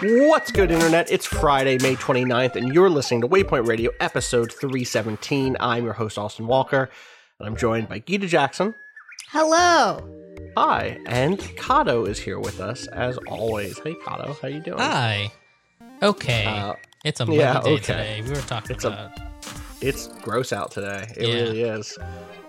What's good, Internet? It's Friday, May 29th, and you're listening to Waypoint Radio, episode 317. I'm your host, Austin Walker, and I'm joined by Gita Jackson. Hello. Hi, and Cado is here with us as always. Hey, Cado, how you doing? Hi. Okay. Uh, it's a muggy yeah, okay. today. We were talking it's about. A, it's gross out today. It yeah. really is.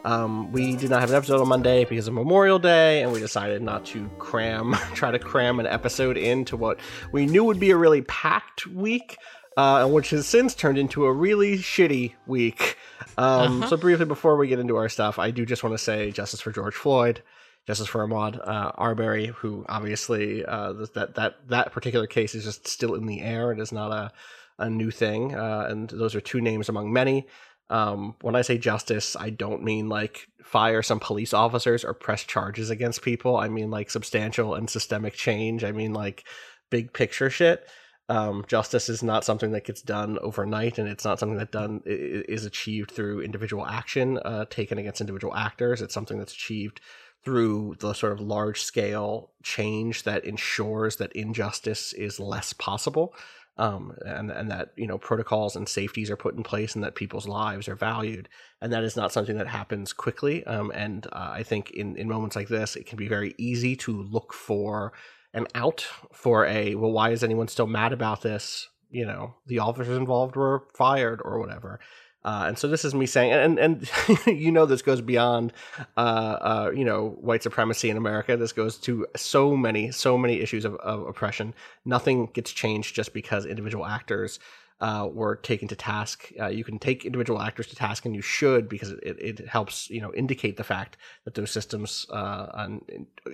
Um, we did not have an episode on Monday because of Memorial Day, and we decided not to cram, try to cram an episode into what we knew would be a really packed week, uh, which has since turned into a really shitty week. Um, Uh-huh. So, briefly before we get into our stuff, I do just want to say justice for George Floyd. Justice for Ahmaud uh, Arbery, who obviously uh, that that that particular case is just still in the air. It is not a a new thing, uh, and those are two names among many. Um, when I say justice, I don't mean like fire some police officers or press charges against people. I mean like substantial and systemic change. I mean like big picture shit. Um, justice is not something that gets done overnight, and it's not something that done is achieved through individual action uh, taken against individual actors. It's something that's achieved through the sort of large scale change that ensures that injustice is less possible um, and and that you know protocols and safeties are put in place and that people's lives are valued. And that is not something that happens quickly um, and uh, I think in in moments like this it can be very easy to look for an out for a well why is anyone still mad about this? You know the officers involved were fired or whatever uh, and so this is me saying, and and you know this goes beyond, uh, uh, you know, white supremacy in America. This goes to so many, so many issues of, of oppression. Nothing gets changed just because individual actors uh, were taken to task. Uh, you can take individual actors to task, and you should because it, it helps, you know, indicate the fact that those systems, uh,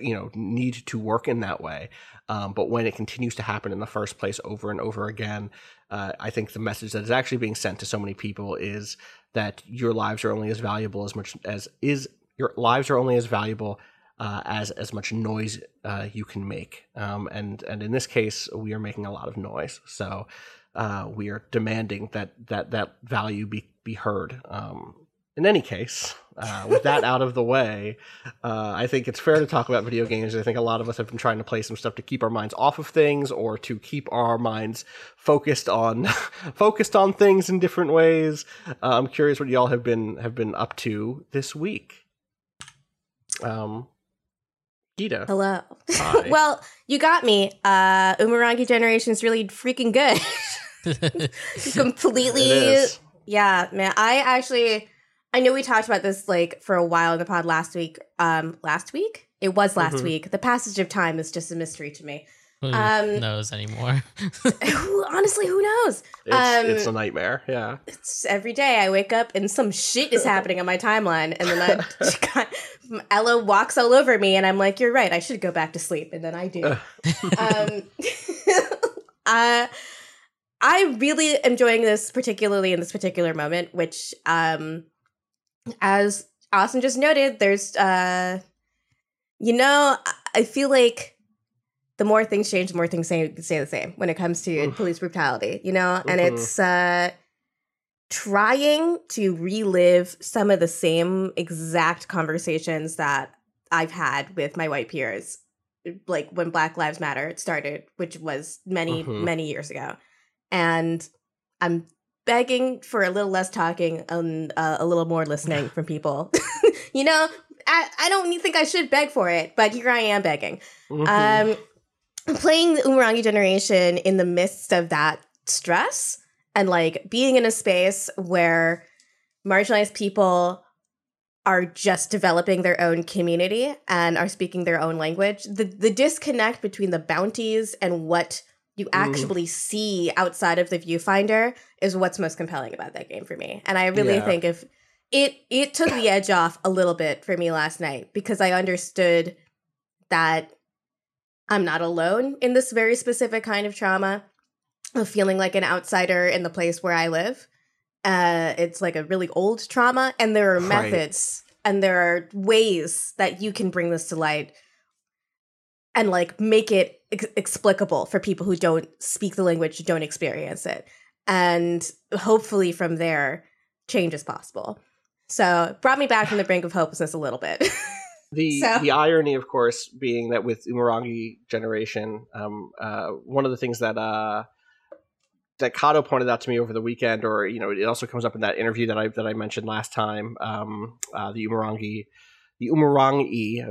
you know, need to work in that way. Um, but when it continues to happen in the first place over and over again, uh, I think the message that is actually being sent to so many people is that your lives are only as valuable as much as is your lives are only as valuable uh, as as much noise uh, you can make. Um, and and in this case, we are making a lot of noise, so uh, we are demanding that that that value be be heard. Um, in any case, uh, with that out of the way, uh, I think it's fair to talk about video games. I think a lot of us have been trying to play some stuff to keep our minds off of things, or to keep our minds focused on focused on things in different ways. Uh, I'm curious what y'all have been have been up to this week. Um, Gita, Hello. Hi. well, you got me. Uh Umurangi generation is really freaking good. Completely Yeah, man. I actually I know we talked about this like for a while in the pod last week. Um last week? It was last Mhm. week. The passage of time is just a mystery to me. Who Um, knows anymore? Who honestly, who knows? It's, um, it's a nightmare. Yeah. it's every day I wake up and some shit is happening on my timeline, and then I got, Ella walks all over me, and I'm like, "You're right. I should go back to sleep," and then I do. um, uh, I really enjoying this, particularly in this particular moment, which, um, as Austin just noted, there's, uh, you know, I- feel like the more things change, the more things stay, stay the same when it comes to Oof. police brutality, you know, and Mhm. it's uh, trying to relive some of the same exact conversations that I've had with my white peers, like when Black Lives Matter started, which was many, Mhm. many years ago. And I'm begging for a little less talking and uh, a little more listening from people. you know, I, I don't think I should beg for it, but here I am begging. Mhm. Um, playing the Umurangi generation in the midst of that stress and like being in a space where marginalized people are just developing their own community and are speaking their own language. The the disconnect between the bounties and what you actually see outside of the viewfinder is what's most compelling about that game for me. And I really Yeah. think if it it took the edge off a little bit for me last night because I understood that I'm not alone in this very specific kind of trauma of feeling like an outsider in the place where I live. Uh, it's like a really old trauma, and there are Right. methods and there are ways that you can bring this to light and like make it ex- explicable for people who don't speak the language, don't experience it, and hopefully from there, change is possible. So, brought me back from the brink of hopelessness a little bit. The So- the irony, of course, being that with Umurangi generation, um, uh, one of the things that uh, that Cado pointed out to me over the weekend, or you know, it also comes up in that interview that I that I mentioned last time. Um, uh, the Umurangi, the Umurangi. e.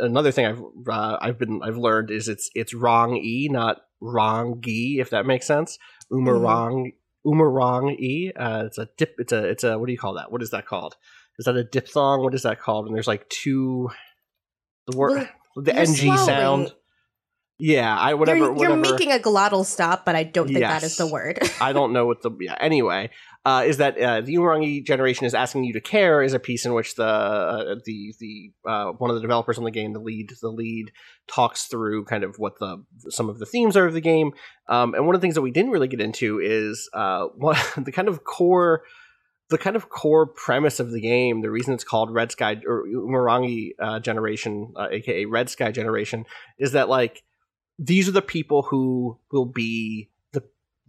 Another thing I've uh, I've been I've learned is it's it's wrong e, not wrong gi, if that makes sense. Umarang Umarangi. Uh, it's a dip. It's a it's a what do you call that? What is that called? Is that a diphthong? What is that called? And there's like two the word Well, the ng slowing. sound. Yeah, I whatever you're, you're making a glottal stop, but I don't think that is the word. I don't know what the yeah. Anyway, uh, is that uh, the Umurangi generation is asking you to care is a piece in which the uh, the the uh, one of the developers on the game, the lead the lead talks through kind of what the some of the themes are of the game. Um, and one of the things that we didn't really get into is uh, what the kind of core the kind of core premise of the game, the reason it's called Red Sky or Umurangi uh, generation, uh, aka Red Sky generation, is that like these are the people who will be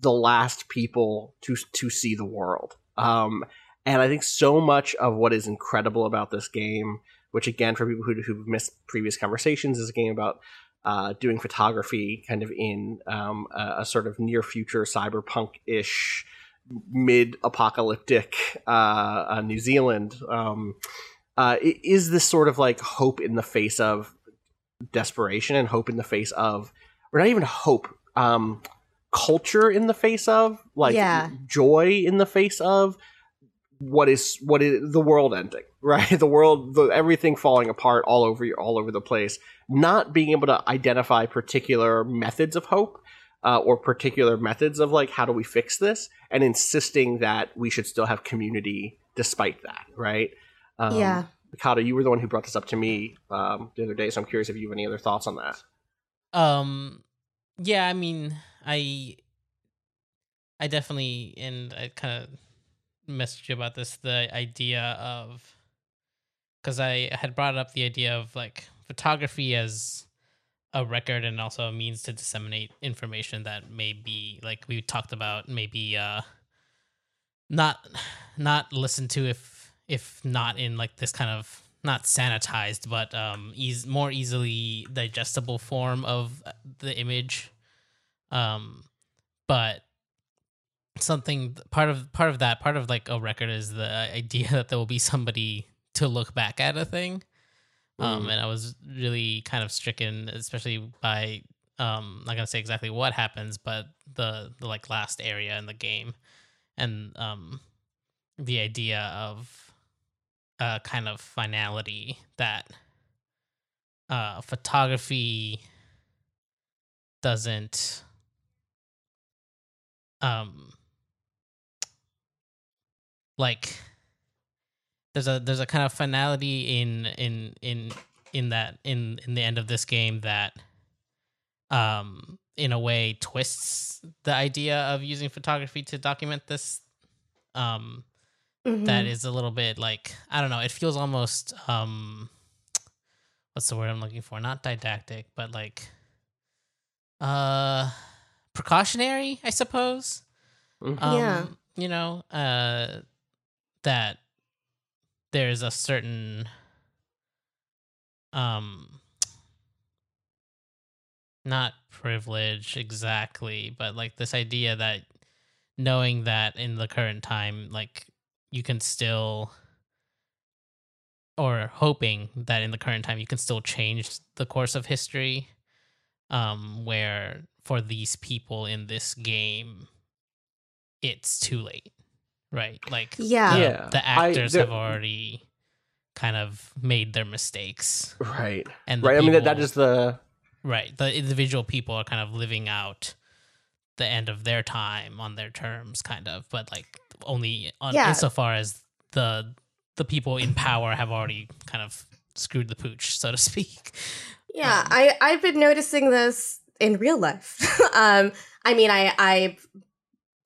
the last people to to see the world. Um, and I think so much of what is incredible about this game, which again for people who who've missed previous conversations, is a game about uh, doing photography, kind of in um, a, a sort of near future cyberpunk ish mid apocalyptic uh, uh, New Zealand. Um, uh, is this sort of like hope in the face of desperation and hope in the face of, or not even hope, um, culture in the face of, like Yeah. joy in the face of what is what is the world ending, right? The world, the, everything falling apart all over you, all over the place. Not being able to identify particular methods of hope, uh, or particular methods of like how do we fix this, and insisting that we should still have community despite that, right? Um, yeah. Mikado, you were the one who brought this up to me um, the other day, so I'm curious if you have any other thoughts on that. Um, yeah, I mean, I, I definitely, and I kind of messaged you about this. The idea of, because I had brought up the idea of like photography as a record and also a means to disseminate information that may be like we talked about, maybe uh, not not listened to if if not in like this kind of not sanitized but um eas- more easily digestible form of the image um but something part of part of that part of like a record is the idea that there will be somebody to look back at a thing um Mm. and i was really kind of stricken especially by um not gonna say exactly what happens but the the like last area in the game and um the idea of a kind of finality that uh photography doesn't um like there's a there's a kind of finality in in in in that in in the end of this game that um in a way twists the idea of using photography to document this um Mhm. that is a little bit like I don't know. It feels almost um, what's the word I'm looking for? Not didactic, but like uh, precautionary, I suppose. Mhm. Um, Yeah. You know, uh, that there's a certain um, not privilege exactly, but like this idea that knowing that in the current time, like you can still or hoping that in the current time you can still change the course of history um where for these people in this game it's too late right like Yeah. the, Yeah. the actors there- have already kind of made their mistakes right and the right i mean that, that people- is the right the individual people are kind of living out the end of their time on their terms kind of but like only on Yeah. insofar as the the people in power have already kind of screwed the pooch so to speak Yeah, um, I I've been noticing this in real life. um, I mean, I I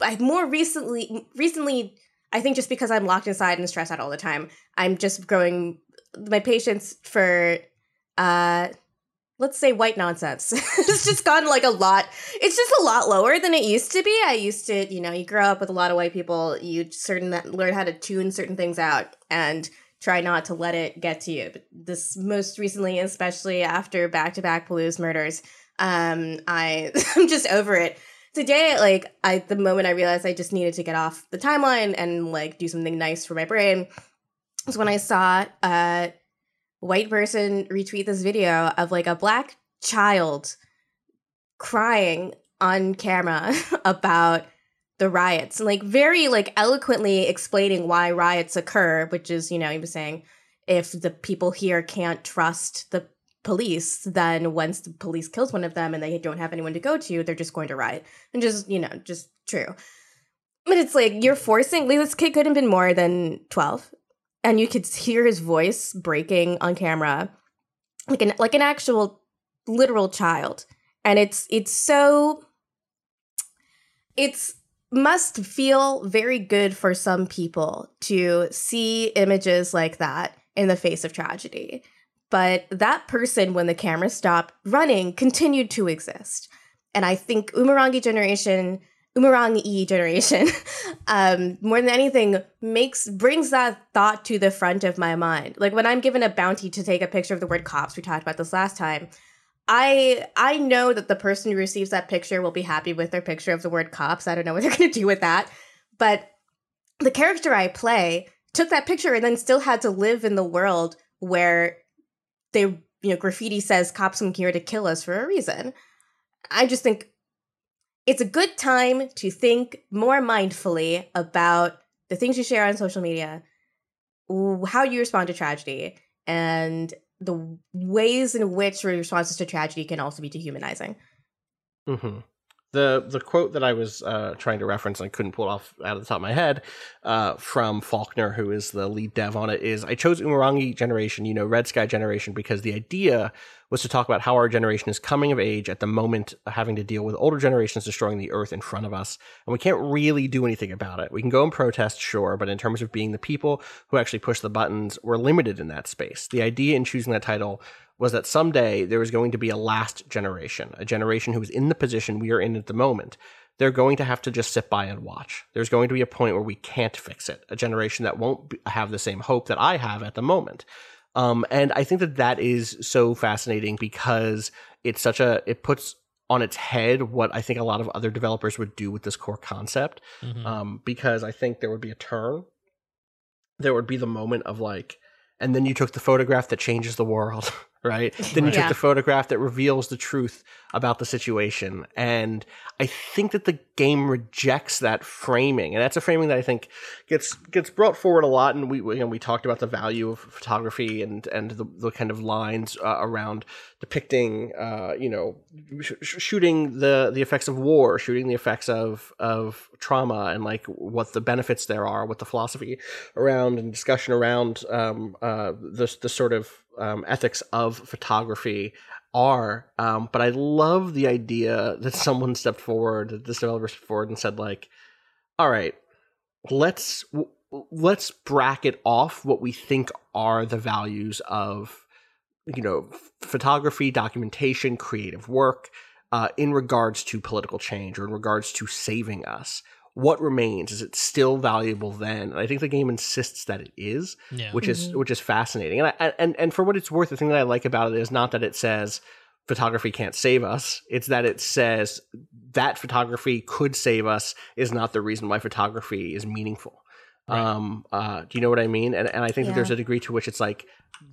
I more recently recently I think just because I'm locked inside and stressed out all the time, I'm just growing my patience for uh let's say white nonsense. it's just gotten like a lot it's just a lot lower than it used to be. I used to, you know, you grow up with a lot of white people, you certain learn how to tune certain things out and try not to let it get to you. But this most recently, especially after back to back police murders, um, I I'm just over it. Today, like I the moment I realized I just needed to get off the timeline and like do something nice for my brain was when I saw a white person retweet this video of like a black child crying on camera about the riots and like very like eloquently explaining why riots occur which is you know he was saying if the people here can't trust the police then once the police kills one of them and they don't have anyone to go to they're just going to riot. And just you know just true. But it's like you're forcing this kid couldn't have been more than 12 and you could hear his voice breaking on camera like an like an actual literal child. And it's it's so it's must feel very good for some people to see images like that in the face of tragedy but that person when the camera stopped running continued to exist and i think umarangi generation umarangi generation um, more than anything makes brings that thought to the front of my mind like when i'm given a bounty to take a picture of the word cops we talked about this last time I I know that the person who receives that picture will be happy with their picture of the word cops. I don't know what they're going to do with that. But the character I play took that picture and then still had to live in the world where they you know graffiti says cops come here to kill us for a reason. I just think it's a good time to think more mindfully about the things you share on social media, how you respond to tragedy, and the ways in which responses to tragedy can also be dehumanizing. hmm The the quote that I was uh, trying to reference, and I couldn't pull off out of the top of my head, uh, from Faulkner, who is the lead dev on it, is I chose Umurangi Generation, you know, Red Sky Generation, because the idea was to talk about how our generation is coming of age at the moment, having to deal with older generations destroying the earth in front of us, and we can't really do anything about it. We can go and protest, sure, but in terms of being the people who actually push the buttons, we're limited in that space. The idea in choosing that title was that someday there was going to be a last generation, a generation who is in the position we are in at the moment. They're going to have to just sit by and watch. There's going to be a point where we can't fix it, a generation that won't have the same hope that I have at the moment. Um, and I think that that is so fascinating because it's such a, it puts on its head what I think a lot of other developers would do with this core concept. Mhm. Um, because I think there would be a turn. There would be the moment of like, and then you took the photograph that changes the world, right? Then you Yeah. took the photograph that reveals the truth about the situation. And I think that the game rejects that framing. And that's a framing that I think gets gets brought forward a lot. And we, we, you know, we talked about the value of photography and, and the, the kind of lines uh, around depicting, uh, you know, sh- shooting the, the effects of war, shooting the effects of, of trauma and like what the benefits there are, what the philosophy around and discussion around um, uh, the, the sort of um, ethics of photography are. Um, but I love the idea that someone stepped forward, that this developer stepped forward and said, like, all right, let's let's bracket off what we think are the values of you know photography, documentation, creative work uh, in regards to political change or in regards to saving us. What remains? Is it still valuable then? And I think the game insists that it is yeah which is which is fascinating. And I, and and for what it's worth, the thing that I like about it is not that it says photography can't save us. It's that it says that photography could save us is not the reason why photography is meaningful. Right. Um, uh, do you know what I mean? And and I think that there's a degree to which it's like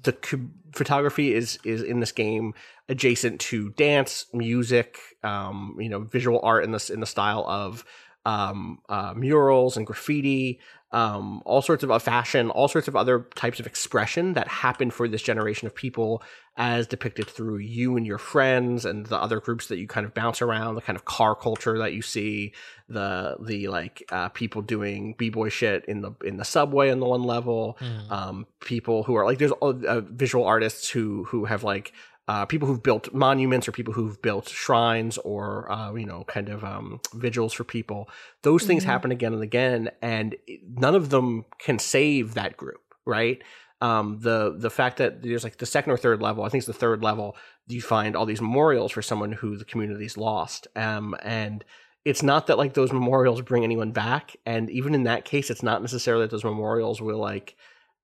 the co- photography is is in this game adjacent to dance, music, um, you know, visual art in this in the style of um, uh, murals and graffiti, um, all sorts of uh, fashion, all sorts of other types of expression that happen for this generation of people as depicted through you and your friends and the other groups that you kind of bounce around, the kind of car culture that you see, the the like uh, people doing b-boy shit in the in the subway on the one level, Mhm. um, people who are like there's uh, visual artists who who have like uh, people who've built monuments or people who've built shrines or uh, you know kind of um, vigils for people those things Mhm. happen again and again and none of them can save that group right um, the the fact that there's like the second or third level i think it's the third level you find all these memorials for someone who the community's lost um, and it's not that like those memorials bring anyone back and even in that case it's not necessarily that those memorials will like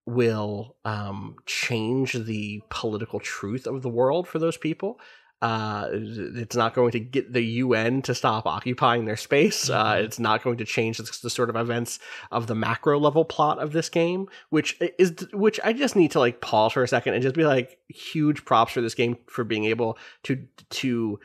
will um, change the political truth of the world for those people. Uh, it's not going to get the UN to stop occupying their space. Uh, Mhm. it's not going to change the, the sort of events of the macro level plot of this game, which is which I just need to like pause for a second and just be like, huge props for this game for being able to to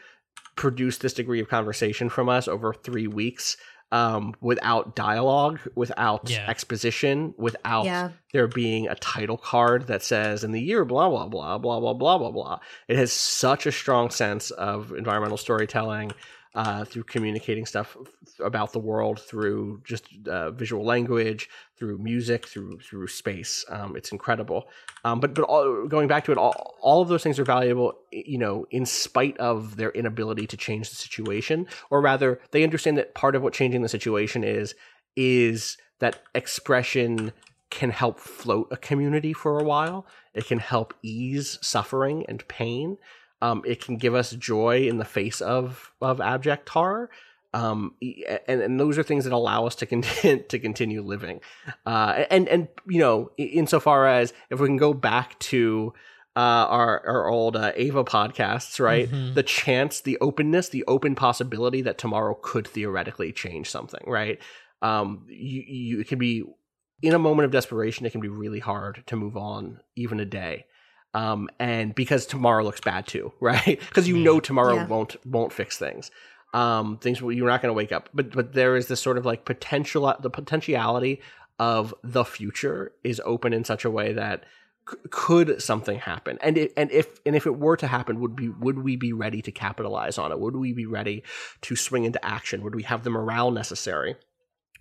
produce this degree of conversation from us over three weeks um, without dialogue, without Yeah. exposition, without Yeah. there being a title card that says in the year blah blah blah blah blah blah blah blah. It has such a strong sense of environmental storytelling uh, through communicating stuff about the world through just uh, visual language, through music, through through space. Um, it's incredible. Um, but but all, going back to it, all, all of those things are valuable. You know, in spite of their inability to change the situation, or rather, they understand that part of what changing the situation is is that expression can help float a community for a while. It can help ease suffering and pain. Um, it can give us joy in the face of of abject horror. Um, and, and those are things that allow us to continue to continue living. Uh, and and you know, insofar as if we can go back to uh, our our old uh, Ava podcasts, right? Mhm. The chance, the openness, the open possibility that tomorrow could theoretically change something, right? Um, you, you it can be in a moment of desperation. It can be really hard to move on, even a day. Um, and because tomorrow looks bad too, right? Because you know tomorrow Yeah. won't won't fix things. Um, things you're not going to wake up, but but there is this sort of like potential, the potentiality of the future is open in such a way that c- could something happen and it, and if and if it were to happen would be would we be ready to capitalize on it would we be ready to swing into action would we have the morale necessary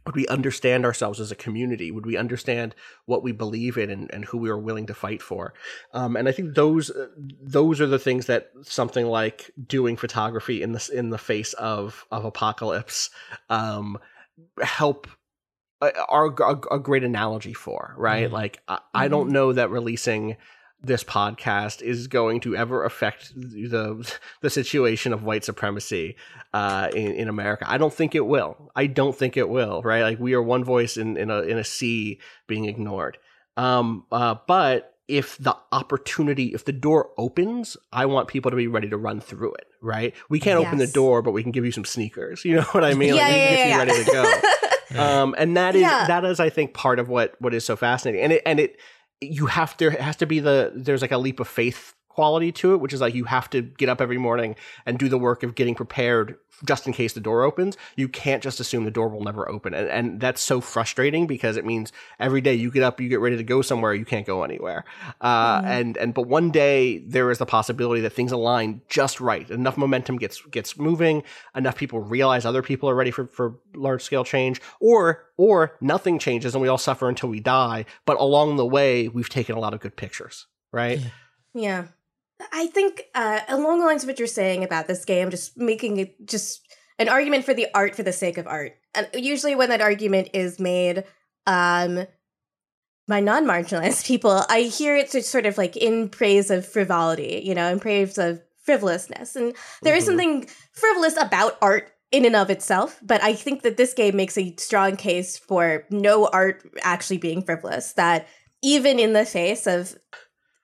would we understand ourselves as a community? Would we understand what we believe in and, and who we are willing to fight for? Um, and i think those uh, those are the things that something like doing photography in the in the face of of apocalypse um, help uh, are a, great analogy for right? Mhm. like I, I don't know that releasing this podcast is going to ever affect the the situation of white supremacy uh, in in America. I don't think it will. I don't think it will. Right? Like we are one voice in in a in a sea being ignored. Um, uh, but if the opportunity, if the door opens, I want people to be ready to run through it. Right? We can't open the door, but we can give you some sneakers. You know what I mean? yeah, like, we can yeah, get yeah, you ready to go um, and that is Yeah. that is I think part of what what is so fascinating, and it and it you have there has to be the there's like a leap of faith quality to it, which is like you have to get up every morning and do the work of getting prepared just in case the door opens. You can't just assume the door will never open, and and that's so frustrating because it means every day you get up, you get ready to go somewhere, you can't go anywhere, uh, and and but one day there is the possibility that things align just right, enough momentum gets gets moving, enough people realize other people are ready for for large scale change, or or nothing changes and we all suffer until we die, but along the way we've taken a lot of good pictures, right? Yeah. I think uh, along the lines of what you're saying about this game, just making it just an argument for the art for the sake of art. And usually when that argument is made um, by non-marginalized people, I hear it sort of like in praise of frivolity, you know, in praise of frivolousness. And there is Mhm. something frivolous about art in and of itself, but I think that this game makes a strong case for no art actually being frivolous, that even in the face of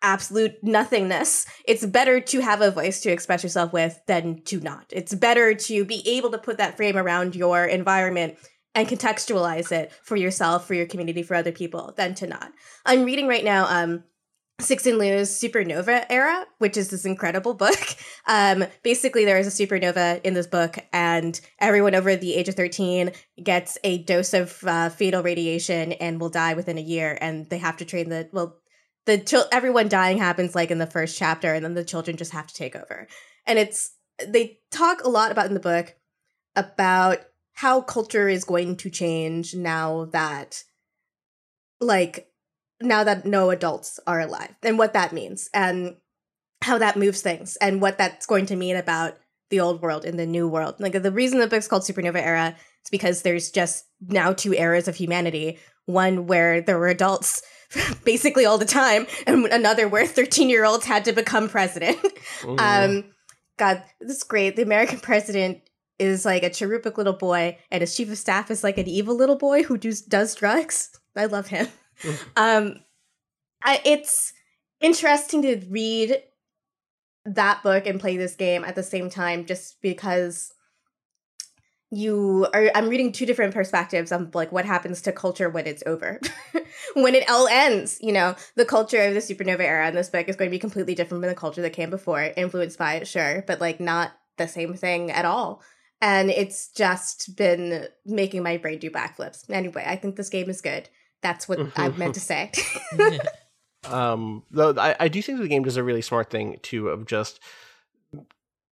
absolute nothingness, it's better to have a voice to express yourself with than to not. It's better to be able to put that frame around your environment and contextualize it for yourself, for your community, for other people than to not. I'm reading right now um Cixin Liu's Supernova era, which is this incredible book. Um, basically, there is a supernova in this book, and everyone over the age of 13 gets a dose of uh, fatal radiation and will die within a year. And they have to train the, well, the chil- everyone dying happens like in the first chapter, and then the children just have to take over. And it's, they talk a lot about in the book about how culture is going to change now that, like, now that no adults are alive and what that means and how that moves things and what that's going to mean about the old world and the new world. Like the reason the book's called Supernova Era is because there's just now two eras of humanity. One where there were adults basically all the time, and another where 13 year olds had to become president. Mhm. Um, God, this is great. The American president is like a cherubic little boy, and his chief of staff is like an evil little boy who does does drugs. I love him. um, I, it's interesting to read that book and play this game at the same time, just because you are. I'm reading two different perspectives on like what happens to culture when it's over, when it all ends. You know, the culture of the supernova era in this book is going to be completely different from the culture that came before, influenced by it, sure, but like not the same thing at all. And it's just been making my brain do backflips. Anyway, I think this game is good. That's what I meant to say. Um, though I, I do think the game does a really smart thing too of just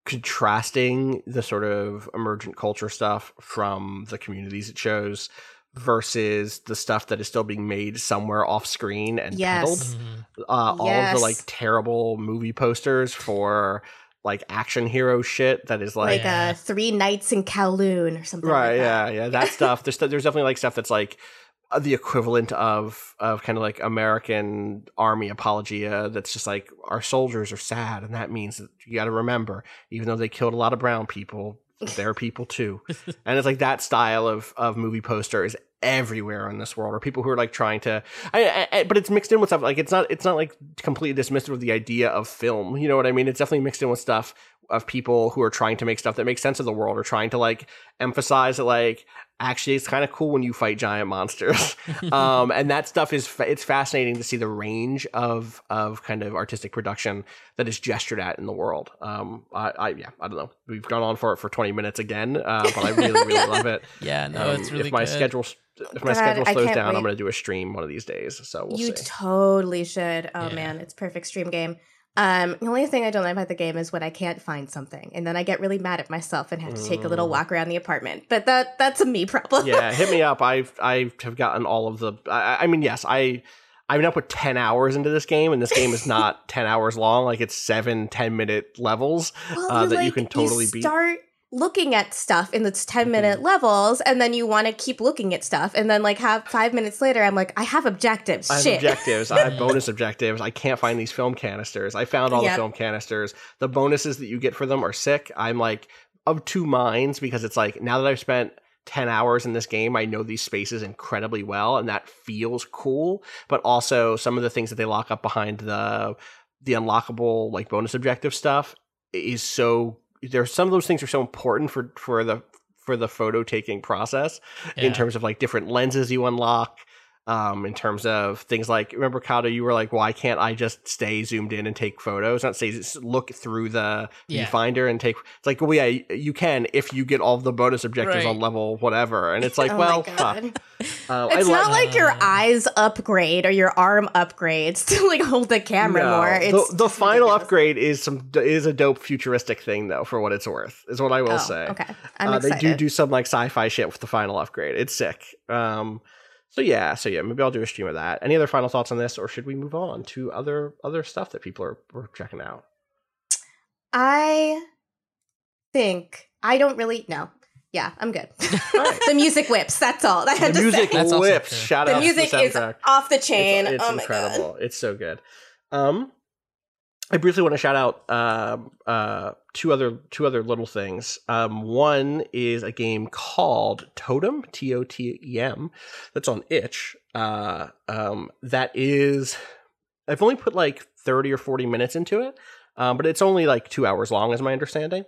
contrasting the sort of emergent culture stuff from the communities it shows versus the stuff that is still being made somewhere off screen and Yes. peddled. Mhm. Uh, all of the like terrible movie posters for like action hero shit that is like like uh, Three Nights in Kowloon or something. right like yeah that. yeah that stuff there's there's definitely like stuff that's like Uh, the equivalent of of kind of like american army apologia that's just like our soldiers are sad and that means that you got to remember even though they killed a lot of brown people they're people too. And it's like that style of of movie poster is everywhere in this world or people who are like trying to I, I, I- but it's mixed in with stuff like it's not it's not like completely dismissive of the idea of film you know what i mean? It's definitely mixed in with stuff of people who are trying to make stuff that makes sense of the world or trying to like emphasize that like actually it's kind of cool when you fight giant monsters um and that stuff is fa- it's fascinating to see the range of of kind of artistic production that is gestured at in the world um i, I yeah i don't know we've gone on for it for 20 minutes again uh but i really really love it Yeah, no, um, it's really if my good. schedule if my God, schedule slows down wait. i'm going to do a stream one of these days so we'll you see totally should. Oh Yeah. man, it's perfect stream game. Um, the only thing I don't like about the game is when I can't find something, and then I get really mad at myself and have to take a little Mm. walk around the apartment. But that that's a me problem. yeah hit me up i've i have gotten all of the i, I mean yes i i've now put 10 hours into this game and this game is not 10 hours long like it's seven 10 minute levels Well, uh, you, that you can totally beat. start looking at stuff in its 10 minute Mm-hmm. levels and then you want to keep looking at stuff and then like have five minutes later i'm like i have objectives I have shit objectives. I have bonus objectives. I can't find these film canisters. I found all Yep. the film canisters. The bonuses that you get for them are sick. I'm like of two minds because it's like now that I've spent 10 hours in this game, I know these spaces incredibly well and that feels cool. But also some of the things that they lock up behind the the unlockable like bonus objective stuff is so there's some of those things are so important for for the for the photo taking process in terms of like different lenses you unlock um in terms of things like remember Cado you were like why can't I just stay zoomed in and take photos not say just look through the Yeah. viewfinder and take it's like well yeah you can if you get all the bonus objectives Right. on level whatever and it's like Oh well God. Uh, it's like- not like your eyes upgrade or your arm upgrades to like hold the camera No. more. It's the, the final ridiculous. upgrade is some is a dope futuristic thing though for what it's worth is what I will Oh, say. Okay, I'm uh, they do do some like sci-fi shit with the final upgrade. It's sick. Um, so yeah, so yeah, maybe I'll do a stream of that. Any other final thoughts on this, or should we move on to other other stuff that people are, are checking out? I think I don't really know. Yeah, I'm good. Alright. the music whips. That's all. I had The to music say. Whips. true. Shout The out music the is off the chain. It's, it's oh my incredible. god. It's so good. Um, I briefly want to shout out um, uh, two other two other little things. Um, one is a game called Totem T O T E M that's on Itch. Uh, um, that is, I've only put like thirty or forty minutes into it, um, but it's only like two hours long, is my understanding.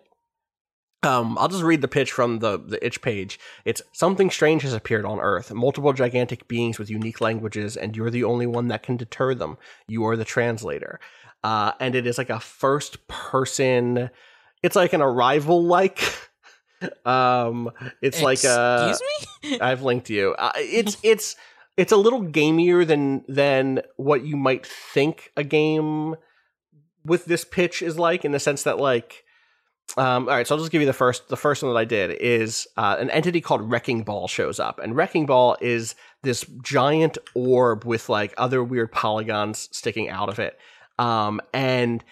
Um, I'll just read the pitch from the, the itch page. It's something strange has appeared on Earth. Multiple gigantic beings with unique languages, and you're the only one that can deter them. You are the translator. Uh, and it is like a first person. It's like an arrival like. um, it's like a. Excuse me. I've linked you. Uh, it's it's it's a little gamier than than what you might think a game with this pitch is like in the sense that like um, all right, so I'll just give you the first. The first one that I did is uh, an entity called Wrecking Ball shows up, and Wrecking Ball is this giant orb with like other weird polygons sticking out of it, um, and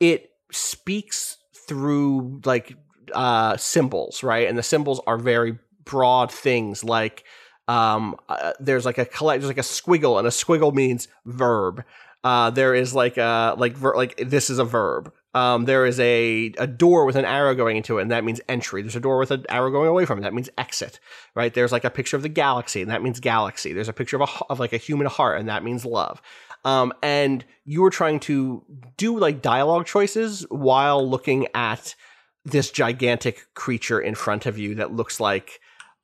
it speaks through like uh, symbols, right? And the symbols are very broad things, like um, uh, there's like a collect, there's like a squiggle, and a squiggle means verb. Uh, there is like a like ver- like this is a verb. Um, there is a a door with an arrow going into it, and that means entry. There's a door with an arrow going away from it, that means exit. Right? There's like a picture of the galaxy, and that means galaxy. There's a picture of a of like a human heart, and that means love. Um, and you were trying to do like dialogue choices while looking at this gigantic creature in front of you that looks like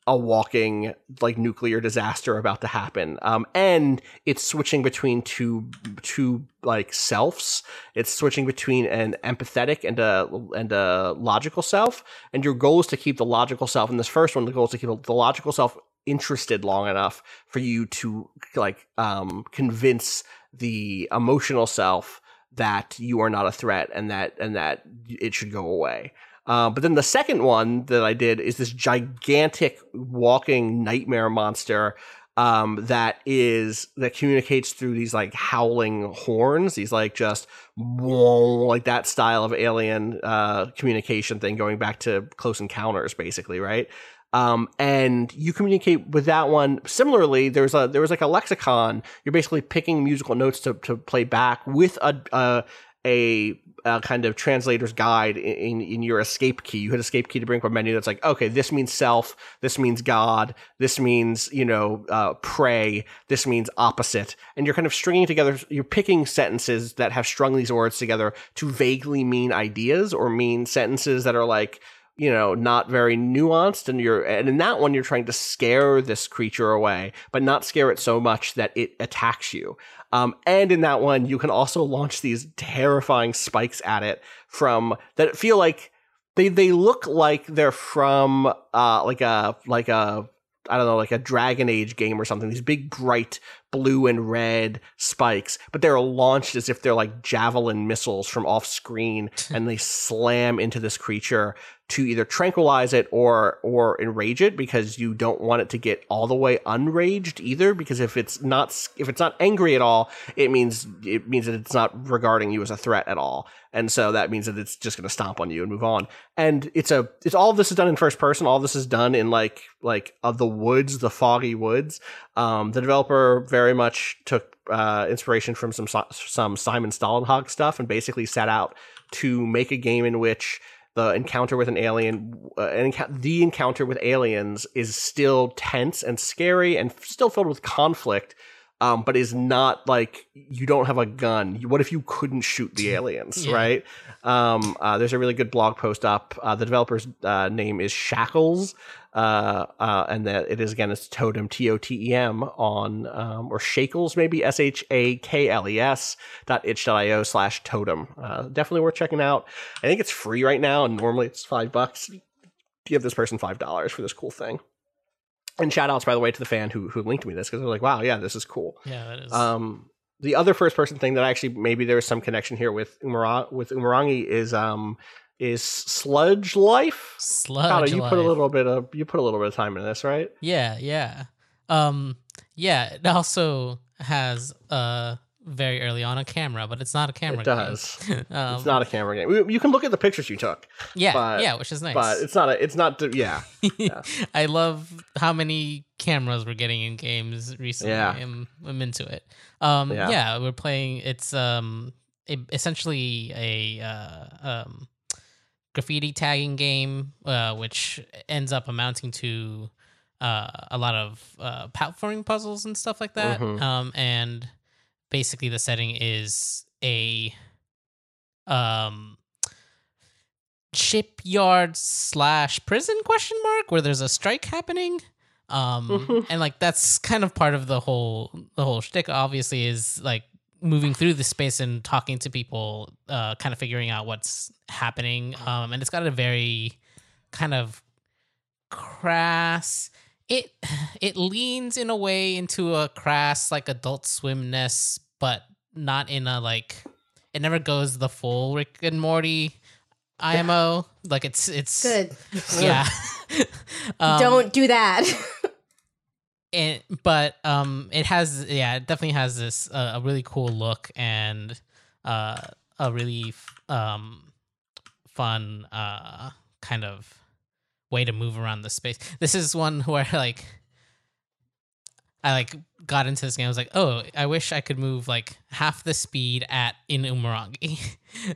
a walking like nuclear disaster about to happen. Um and it's switching between two two like selves it's switching between an empathetic and a and a logical self. And your goal is to keep the logical self in this first one the goal is to keep the logical self interested long enough for you to like um convince the emotional self that you are not a threat and that and that it should go away uh, but then the second one that I did is this gigantic walking nightmare monster um, that is that communicates through these like howling horns. These like just like that style of alien uh, communication thing, going back to Close Encounters, basically, right? Um, and you communicate with that one similarly. There's a there was like a lexicon. You're basically picking musical notes to to play back with a. a a, a kind of translator's guide in, in your escape key. You hit escape key to bring up a menu that's like, okay, this means self, this means God, this means, you know, uh, pray, this means opposite. And you're kind of stringing together, you're picking sentences that have strung these words together to vaguely mean ideas or mean sentences that are like, you know, not very nuanced. And you're, and in that one, you're trying to scare this creature away, but not scare it so much that it attacks you. Um, and in that one, you can also launch these terrifying spikes at it from that feel like they they look like they're from uh like a like a I don't know like a Dragon Age game or something. These big bright blue and red spikes, but they're launched as if they're like javelin missiles from off screen, and they slam into this creature to either tranquilize it or or enrage it because you don't want it to get all the way unraged either because if it's not if it's not angry at all it means it means that it's not regarding you as a threat at all. And so that means that it's just going to stomp on you and move on. And it's a it's all of this is done in first person. All this is done in like like of the woods the foggy woods um the developer very much took uh inspiration from some some Simon Stålenhag stuff and basically set out to make a game in which the encounter with an alien, uh, an enc- the encounter with aliens is still tense and scary and still filled with conflict, um, but is not like you don't have a gun. What if you couldn't shoot the aliens, Yeah. right? Um, uh, there's a really good blog post up. Uh, the developer's uh, name is Shackles, uh, uh, and that it is again it's Totem T O T E M on um, or Shakles maybe S H A K L E S dot itch.io slash totem. Uh, definitely worth checking out. I think it's free right now, and normally it's five bucks. Give this person five dollars for this cool thing. And shout outs by the way to the fan who who linked me this because they're like, wow, yeah, this is cool. Yeah, that is. Um, the other first person thing that actually maybe there's some connection here with Umara- with Umarangi is um is Sludge Life. Sludge. You put a little bit of you put a little bit of time into this, right? Yeah, yeah. Um yeah, it also has uh very early on a camera, but it's not a camera It does. um, it's not a camera game. You- can look at the pictures you took, yeah, but- yeah, which is nice. but it's not a. It's not. Yeah, yeah. I love how many cameras we're getting in games recently. Yeah. I'm, I'm into it. Um, Yeah. yeah. we're playing. It's um, it, essentially a uh, um, graffiti tagging game, uh, which ends up amounting to uh, a lot of uh, platforming puzzles and stuff like that. Mhm. Um, and basically, the setting is a um shipyard slash prison question mark where there's a strike happening. Um, and like that's kind of part of the whole the whole shtick. Obviously, is like moving through the space and talking to people, uh, kind of figuring out what's happening. Um, and it's got a very kind of crass. It it leans in a way into a crass like Adult Swimness, but not in a like. It never goes the full Rick and Morty IMO. Like it's it's Good. Yeah. um, Don't do that. it, but um it has yeah it definitely has this uh, a really cool look and uh a really f- um fun uh kind of way to move around the space. This is one where like i like got into this game. I was like oh i wish i could move like half the speed at in umurangi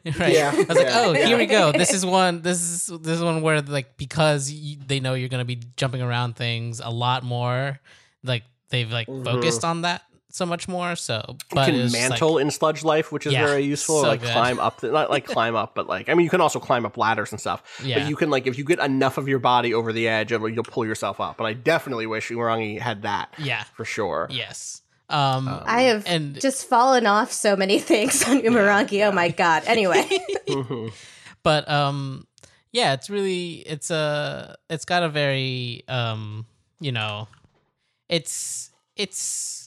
right? Yeah, i was like oh yeah. here we go. This is one this is this is one where like because you, they know you're gonna be jumping around things a lot more like they've like mm-hmm. focused on that so much more so You can it was just, mantle like, in sludge life, which is Yeah, very useful. so like good. climb up, the, not like climb up, but like I mean, you can also climb up ladders and stuff. Yeah. But you can like if you get enough of your body over the edge, it'll, you'll pull yourself up. And I definitely wish Umurangi had that yeah for sure. yes um I have and just fallen off so many things on Umurangi. Oh my god. Anyway. Mhm. but um yeah it's really it's a it's got a very um you know it's it's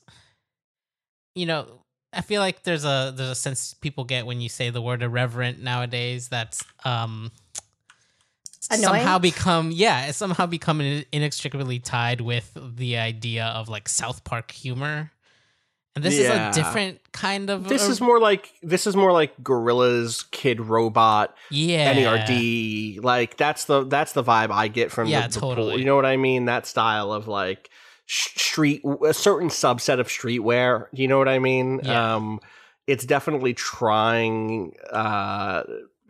you know i feel like there's a there's a sense people get when you say the word irreverent nowadays that's um Annoying? somehow become yeah it's somehow become in- inextricably tied with the idea of like south park humor and this Yeah. is a different kind of This a- is more like this is more like Gorillaz, Kid Robot, yeah NERD. Like that's the that's the vibe I get from Yeah, the, the pool. totally. You know what I mean? That style of like sh- street, a certain subset of streetwear. You know what I mean? Yeah. Um, it's definitely trying. Uh,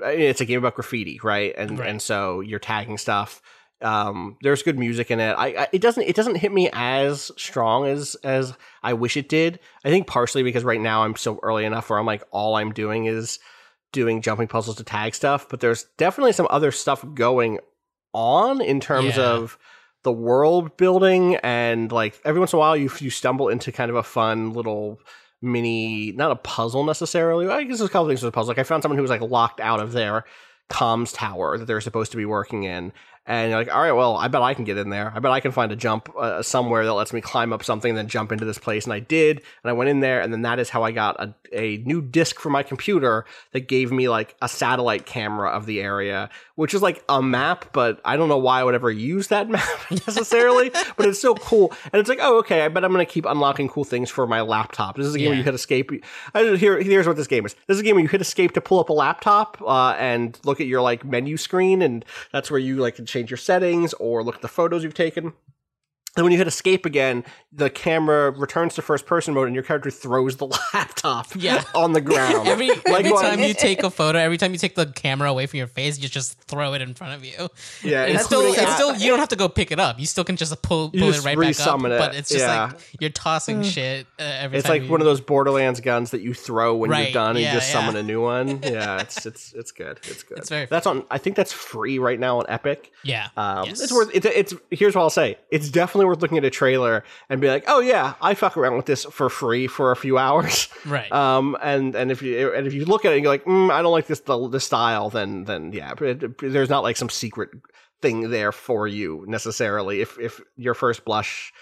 I mean, it's a game about graffiti, right? And Right. and so you're tagging stuff. Um, there's good music in it. I, I it doesn't it doesn't hit me as strong as as I wish it did. I think partially because right now I'm so early enough where I'm like all I'm doing is doing jumping puzzles to tag stuff, but there's definitely some other stuff going on in terms Yeah. of the world building and like every once in a while you you stumble into kind of a fun little mini not a puzzle necessarily. I guess there's a couple things with a puzzle. Like I found someone who was like locked out of their comms tower that they're supposed to be working in. And you're like, all right, well, I bet I can get in there. I bet I can find a jump uh, somewhere that lets me climb up something and then jump into this place. And I did. And I went in there. And then that is how I got a, a new disc for my computer that gave me like a satellite camera of the area, which is like a map, but I don't know why I would ever use that map necessarily. but it's so cool. And it's like, oh, okay, I bet I'm going to keep unlocking cool things for my laptop. This is a game where you hit escape. I, here, here's what this game is. This is a game where you hit escape to pull up a laptop uh, and look at your like menu screen, and that's where you like can change your settings or look at the photos you've taken. And when you hit escape again, the camera returns to first person mode, and your character throws the laptop Yeah. on the ground. Every Like every going- time you take a photo, every time you take the camera away from your face, you just throw it in front of you. Yeah, it's it's still it's still you don't have to go pick it up. You still can just pull pull just it right back up. it, But it's just yeah. like you're tossing shit uh, every It's time. like you- one of those Borderlands guns that you throw when Right, you're done, and yeah, you just yeah. summon a new one. Yeah, it's it's it's good. It's good. It's very That's on. I think that's free right now on Epic. Yeah. Um, yes. It's worth. It's, it's here's what I'll say. It's definitely worth looking at a trailer and be like, oh yeah, I fuck around with this for free for a few hours. right. Um, and and if you and if you look at it and you're like, mm, I don't like this the, the style, then then yeah, but it- there's not like some secret thing there for you necessarily. If if your first blush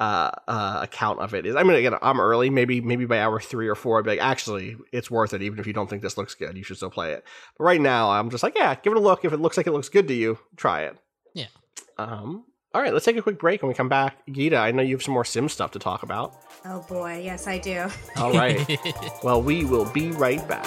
uh, uh, account of it is, I mean, again, I'm early. Maybe maybe by hour three or four, I'd be like, actually, it's worth it. Even if you don't think this looks good, you should still play it. But right now, I'm just like, yeah, give it a look. If it looks like it looks good to you, try it. Yeah. Um. All right, let's take a quick break. When we come back, Gita, I know you have some more Sim stuff to talk about. Oh boy, yes I do. All right. well, we will be right back.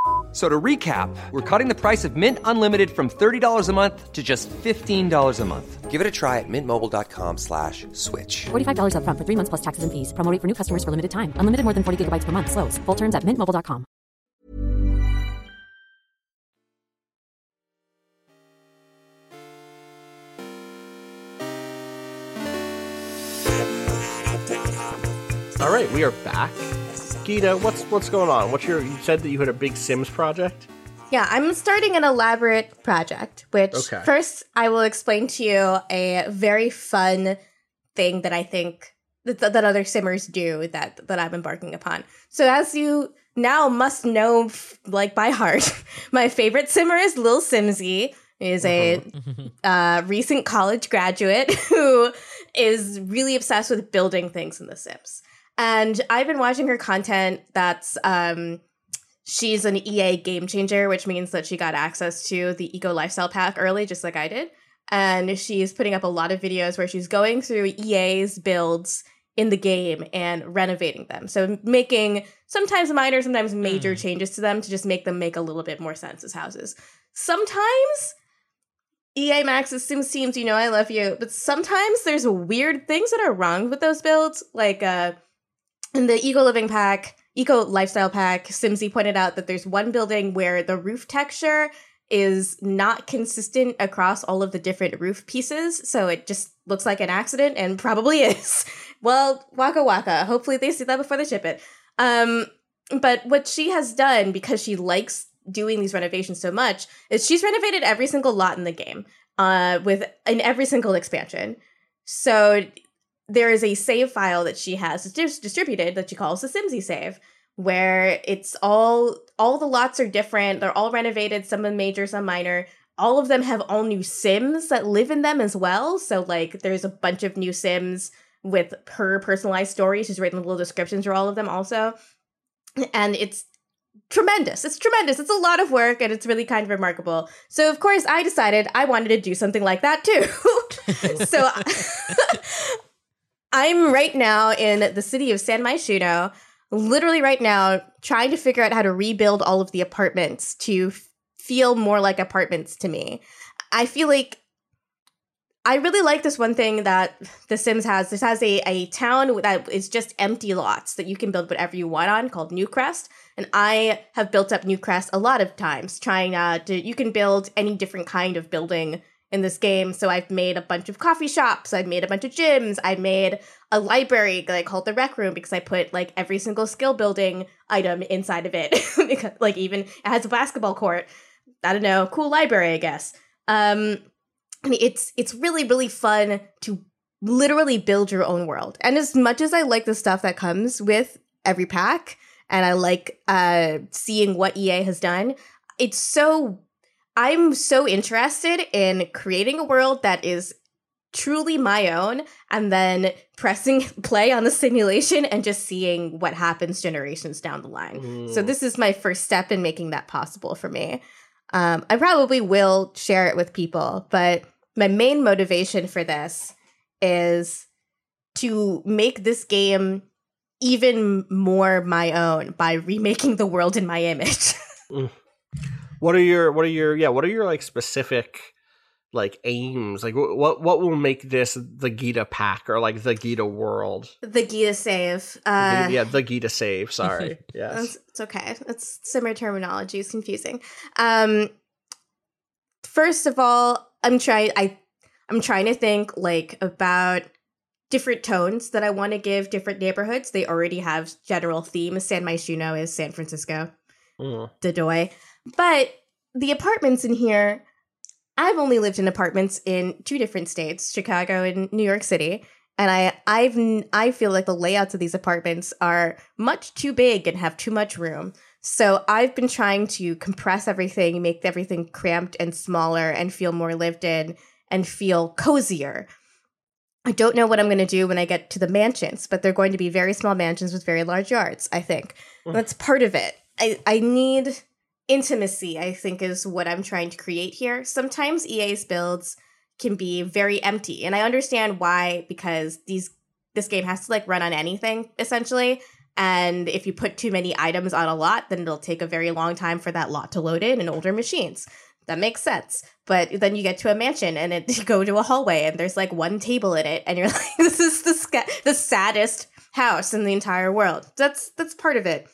F- So to recap, we're cutting the price of Mint Unlimited from $30 a month to just $15 a month. Give it a try at mintmobile.com slash switch. $45 upfront for three months plus taxes and fees. Promo rate for new customers for limited time. Unlimited more than 40 gigabytes per month. Slows. Full terms at mintmobile.com. All right, we are back. Gita, what's what's going on? What's your? You said that you had a big Sims project. Yeah, I'm starting an elaborate project, which Okay. first I will explain to you a very fun thing that I think that, that other simmers do that that I'm embarking upon. So as you now must know, like by heart, my favorite simmer is Lilsimsie. Is a uh, recent college graduate who is really obsessed with building things in The Sims. And I've been watching her content that's um, she's an EA game changer, which means that she got access to the Eco Lifestyle Pack early, just like I did. And she's putting up a lot of videos where she's going through EA's builds in the game and renovating them. So making sometimes minor, sometimes major changes to them to just make them make a little bit more sense as houses. Sometimes EA Maxis Sims teams, you know I love you, but sometimes there's weird things that are wrong with those builds. Like uh in the Eco Living Pack, Eco Lifestyle Pack, Simsie pointed out that there's one building where the roof texture is not consistent across all of the different roof pieces, so it just looks like an accident and probably is. well, waka waka. Hopefully they see that before they ship it. Um, but what she has done because she likes doing these renovations so much is she's renovated every single lot in the game uh with in every single expansion so there is a save file that she has dis- distributed that she calls the simsie save where it's all all the lots are different they're all renovated some are major some minor all of them have all new sims that live in them as well so like there's a bunch of new sims with her personalized stories she's written little descriptions for all of them also and it's tremendous. It's tremendous. It's a lot of work and it's really kind of remarkable. So, of course, I decided I wanted to do something like that too. so, I'm right now in the city of San Myshuno, literally right now, trying to figure out how to rebuild all of the apartments to f- feel more like apartments to me. I feel like I really like this one thing that The Sims has. This has a, a town that is just empty lots that you can build whatever you want on called Newcrest. And I have built up Newcrest a lot of times, trying uh, to, you can build any different kind of building in this game. So I've made a bunch of coffee shops, I've made a bunch of gyms, I made a library that I called the rec room because I put like every single skill building item inside of it. because like even it has a basketball court. I don't know, cool library, I guess. Um, I mean, it's it's really really fun to literally build your own world. And as much as I like the stuff that comes with every pack, and I like uh, seeing what EA has done, it's so I'm so interested in creating a world that is truly my own, and then pressing play on the simulation and just seeing what happens generations down the line. So this is my first step in making that possible for me. Um, I probably will share it with people, but my main motivation for this is to make this game even more my own by remaking the world in my image. What are your what are your yeah what are your like specific like aims like what what will make this the Gita pack or like the Gita world? the Gita save. Uh, yeah, the Gita save. Sorry. Yes. It's, it's okay. It's similar terminology it's confusing. Um, first of all, I'm trying. I I'm trying to think like about different tones that I want to give different neighborhoods. They already have general themes. San Myshuno is San Francisco, Mm. Dodoy, but the apartments in here. I've only lived in apartments in two different states, Chicago and New York City, and I I've I feel like the layouts of these apartments are much too big and have too much room. So I've been trying to compress everything, make everything cramped and smaller and feel more lived in and feel cozier. I don't know what I'm going to do when I get to the mansions, but they're going to be very small mansions with very large yards, I think. Mm. That's part of it. I, I need intimacy, I think, is what I'm trying to create here. Sometimes EA's builds can be very empty, and I understand why, because these this game has to like run on anything, essentially. And if you put too many items on a lot, then it'll take a very long time for that lot to load in in older machines. That makes sense. But then you get to a mansion and it you go to a hallway and there's like one table in it and you're like this is the sca- the saddest house in the entire world. That's that's part of it.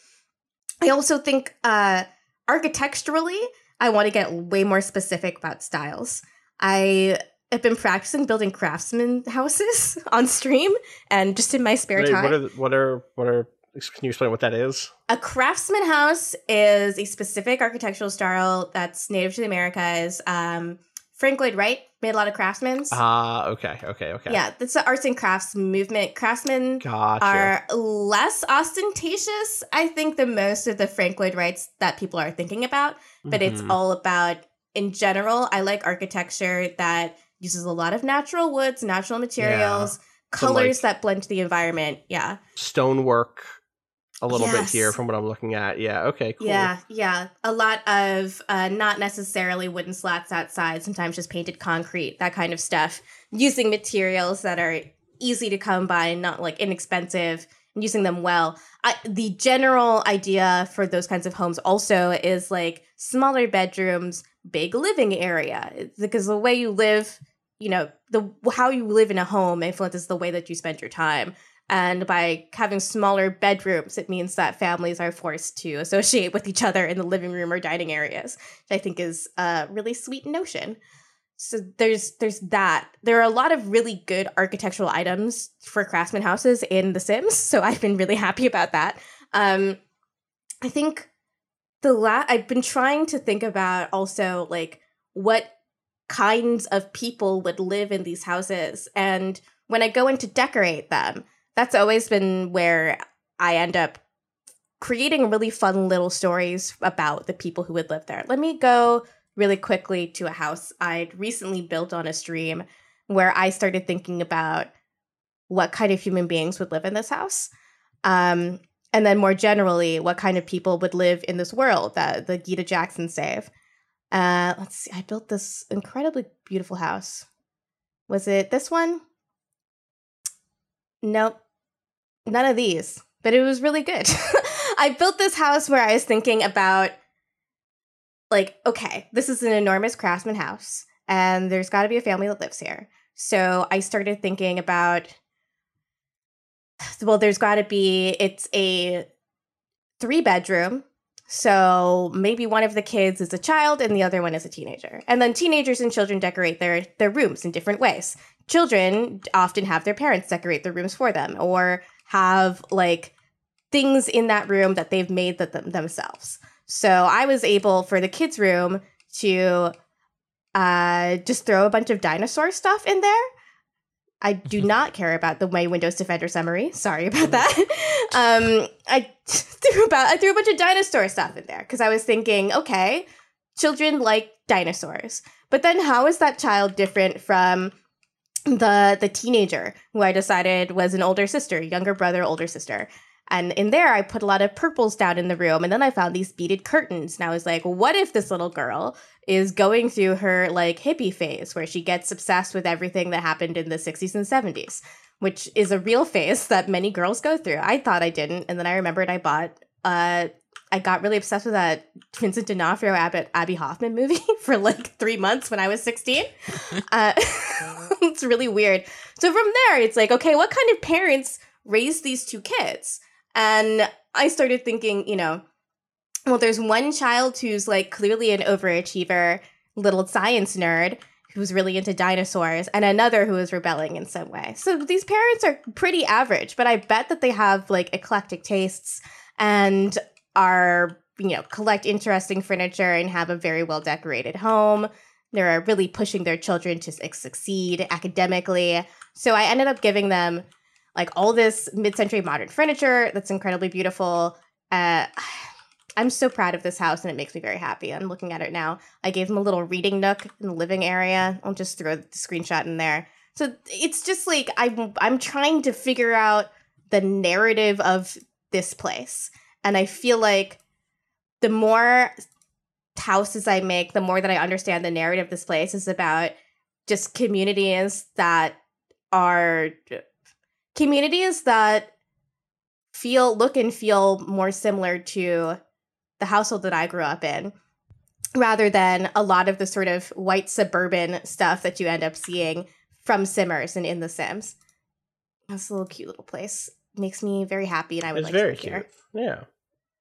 I also think uh architecturally I want to get way more specific about styles. I have been practicing building craftsman houses on stream and just in my spare Wait, time. what are what are what are? Can you explain what that is? A craftsman house is a specific architectural style that's native to the Americas. Um, Frank Lloyd Wright made a lot of craftsmans. Ah, okay, okay, okay. Yeah, that's the arts and crafts movement. Craftsmen Gotcha. are less ostentatious, I think, than most of the Frank Lloyd Wrights that people are thinking about. But it's Mhm. all about, in general, I like architecture that uses a lot of natural woods, natural materials, Some, colors like- that blend to the environment. Yeah. stonework. A little bit here from what I'm looking at. Yeah. Okay. Cool. Yeah, yeah. A lot of uh, not necessarily wooden slats outside, sometimes just painted concrete, that kind of stuff. Using materials that are easy to come by and not like inexpensive and using them well. I, the general idea for those kinds of homes also is like smaller bedrooms, big living area. It's because the way you live, you know, the how you live in a home influences the way that you spend your time. And by having smaller bedrooms, it means that families are forced to associate with each other in the living room or dining areas, which I think is a really sweet notion. So there's there's that. There are a lot of really good architectural items for craftsman houses in The Sims, so I've been really happy about that. Um, I think the la- I've been trying to think about also like what kinds of people would live in these houses, and when I go in to decorate them, that's always been where I end up creating really fun little stories about the people who would live there. Let me go really quickly to a house I'd recently built on a stream where I started thinking about what kind of human beings would live in this house. Um, and then more generally, what kind of people would live in this world that the Gita Jackson save. Uh, let's see, I built this incredibly beautiful house. Was it this one? Nope. None of these, but it was really good. I built this house where I was thinking about like, okay, this is an enormous craftsman house, and there's got to be a family that lives here. So I started thinking about, well, there's got to be, it's a three bedroom. So maybe one of the kids is a child and the other one is a teenager. And then teenagers and children decorate their, their rooms in different ways. Children often have their parents decorate their rooms for them or have like things in that room that they've made that them, themselves. So I was able for the kids' room to uh, just throw a bunch of dinosaur stuff in there. I do not care about the my Windows Defender summary. Sorry about that. um, I threw about I threw a bunch of dinosaur stuff in there because I was thinking, okay, children like dinosaurs, but then how is that child different from the the teenager who I decided was an older sister, younger brother, older sister? And in there, I put a lot of purples down in the room, and then I found these beaded curtains. And I was like, what if this little girl is going through her like hippie phase where she gets obsessed with everything that happened in the 60s and 70s, which is a real phase that many girls go through. I thought I didn't, and then I remembered I bought uh I got really obsessed with that Vincent D'Onofrio Abbott Abbie Hoffman movie for like three months when I was 16. uh, it's really weird. So from there, it's like, okay, what kind of parents raise these two kids? And I started thinking, you know, well, there's one child who's like clearly an overachiever, little science nerd who's really into dinosaurs, and another who is rebelling in some way. So these parents are pretty average, but I bet that they have like eclectic tastes and are, you know, collect interesting furniture and have a very well decorated home. They're really pushing their children to succeed academically. So I ended up giving them like all this mid-century modern furniture that's incredibly beautiful. Uh, I'm so proud of this house and it makes me very happy. I'm looking at it now. I gave them a little reading nook in the living area. I'll just throw the screenshot in there. So it's just like I'm I'm trying to figure out the narrative of this place. And I feel like the more houses I make, the more that I understand the narrative of this place is about just communities that are communities that feel look and feel more similar to the household that I grew up in rather than a lot of the sort of white suburban stuff that you end up seeing from Simmers and in The Sims. That's a little cute little place. Makes me very happy, and I would It's like very to cute. live Yeah,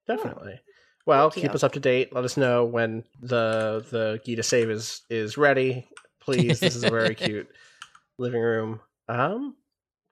definitely. Well, keep us up to date. Let us know when the the Gita save is is ready. Please, this is a very cute living room. Um,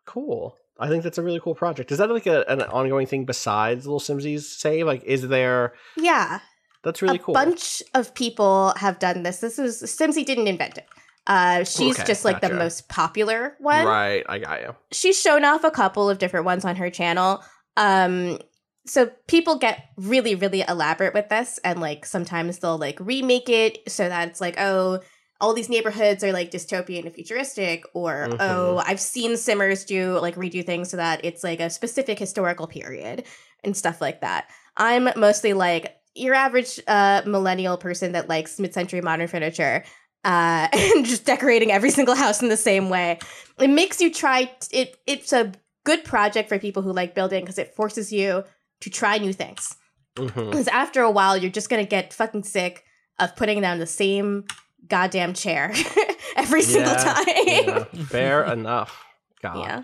cool. I think that's a really cool project. Is that like a, an ongoing thing besides Little Simsie's save? Like, is there? Yeah, That's really a cool. A bunch of people have done this. This is Simsie didn't invent it. Uh, she's Okay, just like the most popular one. Right, I got you. she's shown off a couple of different ones on her channel. Um so people get really really elaborate with this and like sometimes they'll like remake it so that it's like oh all these neighborhoods are like dystopian and futuristic or Mhm. oh I've seen simmers do like redo things so that it's like a specific historical period and stuff like that. I'm mostly like your average uh millennial person that likes mid-century modern furniture uh, and just decorating every single house in the same way. It makes you try. T- it it's a good project for people who like building because it forces you to try new things. Because after a while, you're just gonna get fucking sick of putting down the same goddamn chair every single Yeah, time. yeah, fair enough. God. Yeah.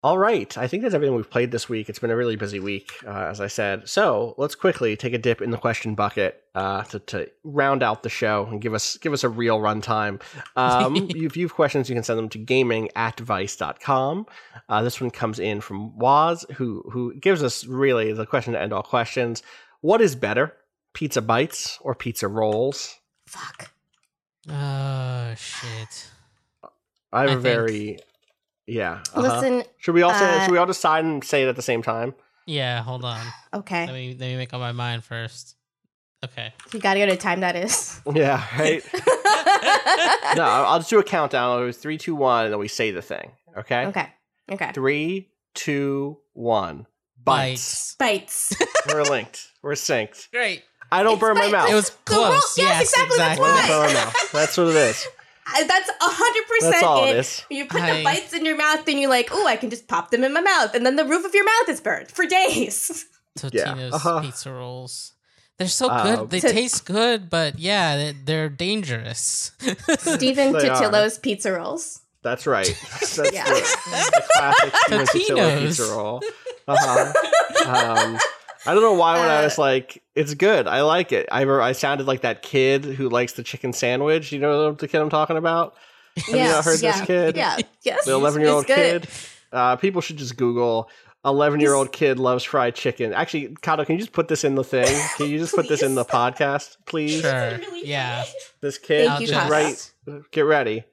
All right. I think that's everything we've played this week. It's been a really busy week, uh, as I said. So let's quickly take a dip in the question bucket uh, to, to round out the show and give us give us a real runtime. Um, if you have questions, you can send them to gaming at vice.com. Uh, this one comes in from Waz, who, who gives us really the question to end all questions. What is better, pizza bites or pizza rolls? Fuck. Oh shit. I have I a think- very. Yeah. uh-huh. Listen. Should we all say, uh, should we all decide and say it at the same time? Yeah, hold on. Let Okay. me let me make up my mind first. Okay. You gotta go to time that is. Yeah, right. no, I'll I'll just do a countdown. It was three, two, one, and then we say the thing. Okay. okay. Okay. Three, two, one. Bites. Bites. We're linked. We're synced. Great. I don't It's burn my mouth. It was close. yes, yes, exactly, that's exactly. I don't burn my mouth. That's what it is. That's a hundred percent it it. is. You put I- the bites in your mouth, and you're like, "Oh, I can just pop them in my mouth," and then the roof of your mouth is burned for days. Totino's uh-huh. pizza rolls. They're so Uh, good. They So- taste good, but yeah, they- they're dangerous. Stephen They are. Totilo's pizza rolls. That's right. That's Yeah. the, the classic Totino's. pizza roll. Uh-huh. Um, I don't know why when I Uh, was like, it's good. I like it. I, I sounded like that kid who likes the chicken sandwich. You know the kid I'm talking about? Have you not heard this kid? Yeah, yes. the 11 year old kid. Uh, people should just Google 11 year old kid loves fried chicken. Actually, Cado, can you just put this in the thing? Can you just put this in the podcast, please? sure. Yeah. This kid, Thank you, just Cado. right. Get ready.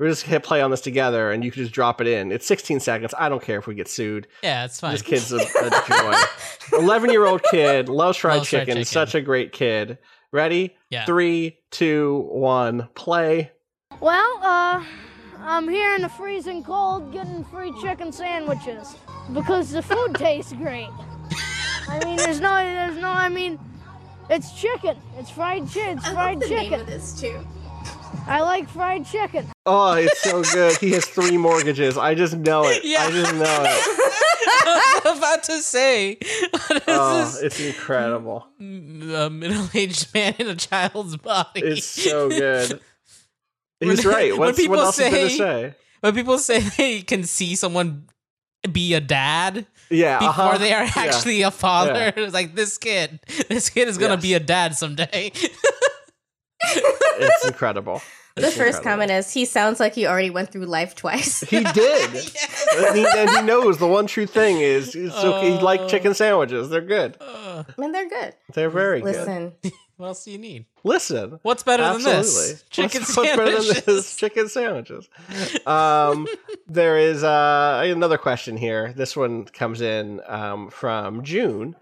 We're just gonna play on this together, and you can just drop it in. It's 16 seconds. I don't care if we get sued. Yeah, it's fine. This kid's a, a joy. 11 year old kid loves fried Loves fried chicken. chicken. Such a great kid. Ready? Yeah. Three, two, one, play. Well, uh, I'm here in the freezing cold getting free chicken sandwiches because the food tastes great. I mean, there's no, there's no, I mean, it's chicken. It's fried chicken. It's I fried love the name chicken. of this too. I like fried chicken. Oh, it's so good. He has three mortgages. I just know it. Yeah. I just know it. I was about to say, Oh, this it's incredible. a middle-aged man in a child's body? It's so good. When- He's right. when What's, people what else is to say- say? when people say they can see someone be a dad Yeah. before uh-huh. they are Yeah. actually a father, Yeah. it's like this kid, this kid is gonna Yes. be a dad someday. It's incredible. The first incredible. comment is he sounds like he already went through life twice. He did. and, he, and he knows the one true thing is, is so he like chicken sandwiches. They're good. Uh, and they're good. They're very good. Listen, what else do you need? Listen. What's better Absolutely. than this? Chicken what's, what's better than sandwiches. this? Chicken sandwiches. Um, there is uh, another question here. This one comes in um, from June,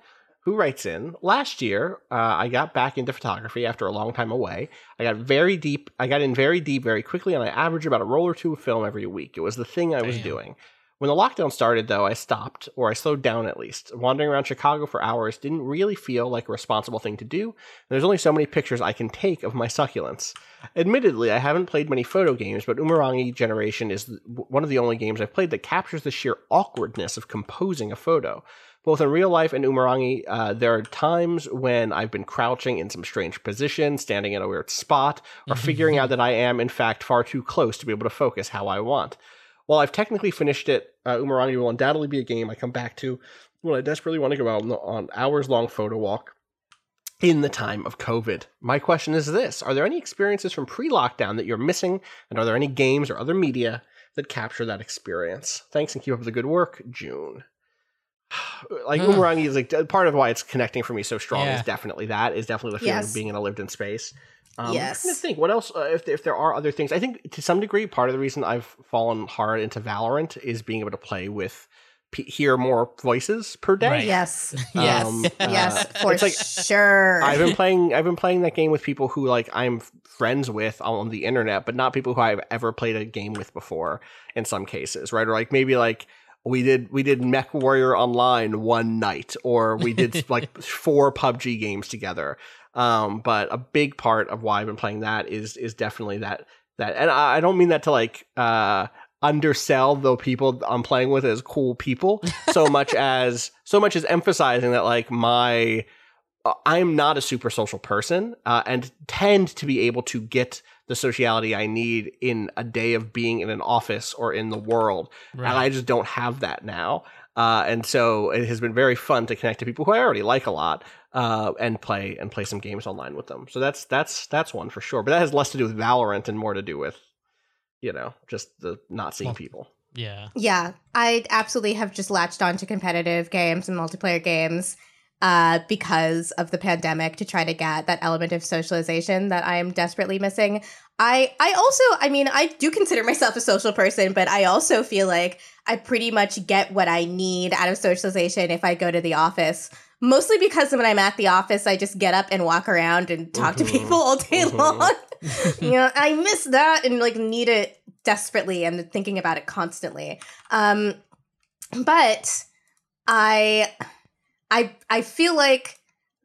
who writes in Last year, uh, I got back into photography after a long time away. I got very deep. I got in very deep very quickly, and I averaged about a roll or two of film every week. It was the thing I was doing. When the lockdown started, though, I stopped, or I slowed down at least. Wandering around Chicago for hours didn't really feel like a responsible thing to do. and There's only so many pictures I can take of my succulents. Admittedly, I haven't played many photo games, but Umurangi Generation is one of the only games I've played that captures the sheer awkwardness of composing a photo. Both in real life and Umurangi, uh, there are times when I've been crouching in some strange position, standing in a weird spot, or figuring out that I am, in fact, far too close to be able to focus how I want. While I've technically finished it, uh, Umurangi will undoubtedly be a game I come back to when I desperately want to go out on, on hours long photo walk in the time of COVID. My question is this Are there any experiences from pre lockdown that you're missing? And are there any games or other media that capture that experience? Thanks and keep up the good work, June. Like Ugh. Umurangi is like part of why it's connecting for me so strong Yeah. is definitely that is definitely the feeling Yes. of being in a lived in space. Um, Yes. I'm trying to think what else uh, if if there are other things. I think to some degree part of the reason I've fallen hard into Valorant is being able to play with p- hear more voices per day. Right. Yes. Yes. Um, yes, uh, for it's like- sure. I've been playing. I've been playing that game with people who like I'm friends with on the internet, but not people who I've ever played a game with before. In some cases, right? Or like maybe like we did we did MechWarrior Online one night, or we did like four PUBG games together. Um, but a big part of why I've been playing that is is definitely that that, and I, I don't mean that to like uh undersell the people I'm playing with as cool people so much as so much as emphasizing that like my uh, I'm not a super social person uh, and tend to be able to get the sociality I need in a day of being in an office or in the world. And I just don't have that now. Uh, and so it has been very fun to connect to people who I already like a lot uh, and play and play some games online with them. So that's that's that's one for sure. But that has less to do with Valorant and more to do with you know just the not seeing Well, people. Yeah. Yeah, I absolutely have just latched on to competitive games and multiplayer games uh, because of the pandemic to try to get that element of socialization that I am desperately missing. I I also, I mean, I do consider myself a social person, but I also feel like I pretty much get what I need out of socialization if I go to the office. Mostly because when I'm at the office, I just get up and walk around and talk to people all day Mhm. long. you know, I miss that and like need it desperately and thinking about it constantly. Um, but I, I, I feel like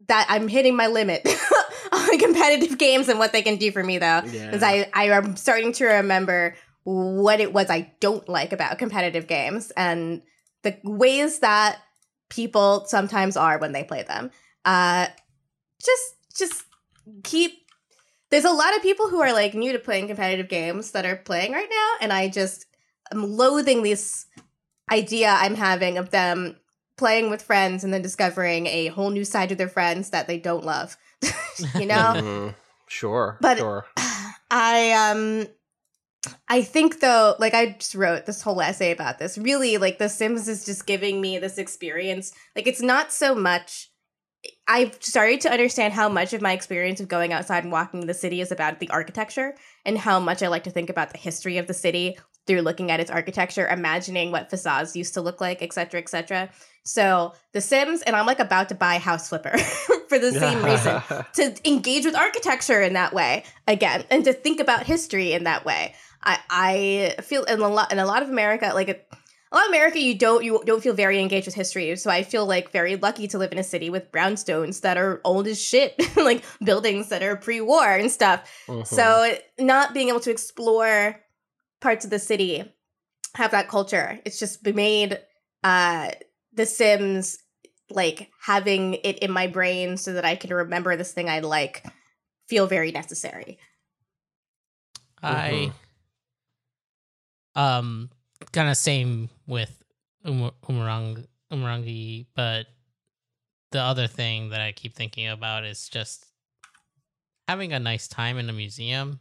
that I'm hitting my limit on competitive games and what they can do for me though, because I, I am starting to remember what it was I don't like about competitive games and the ways that people sometimes are when they play them. Uh, just, just keep there's a lot of people who are like new to playing competitive games that are playing right now and i just am loathing this idea i'm having of them playing with friends and then discovering a whole new side to their friends that they don't love you know Mhm. Sure, But- sure. I um I think though, like I just wrote this whole essay about this. Really, like The Sims is just giving me this experience. Like it's not so much I've started to understand how much of my experience of going outside and walking the city is about the architecture and how much I like to think about the history of the city through looking at its architecture, imagining what facades used to look like, etc., etc. So The Sims, and I'm like about to buy House Flipper for the same reason. To engage with architecture in that way again and to think about history in that way. I i feel in a lot in a lot of america like a, a lot of america you don't you don't feel very engaged with history. So i feel like very lucky to live in a city with brownstones that are old as shit like buildings that are pre-war and stuff. Mhm. so not being able to explore parts of the city have that culture it's just made uh the sims like having it in my brain so that i can remember this thing i like feel very necessary I um kind of same with um, Umarang Umurangi, but the other thing that I keep thinking about is just having a nice time in a museum.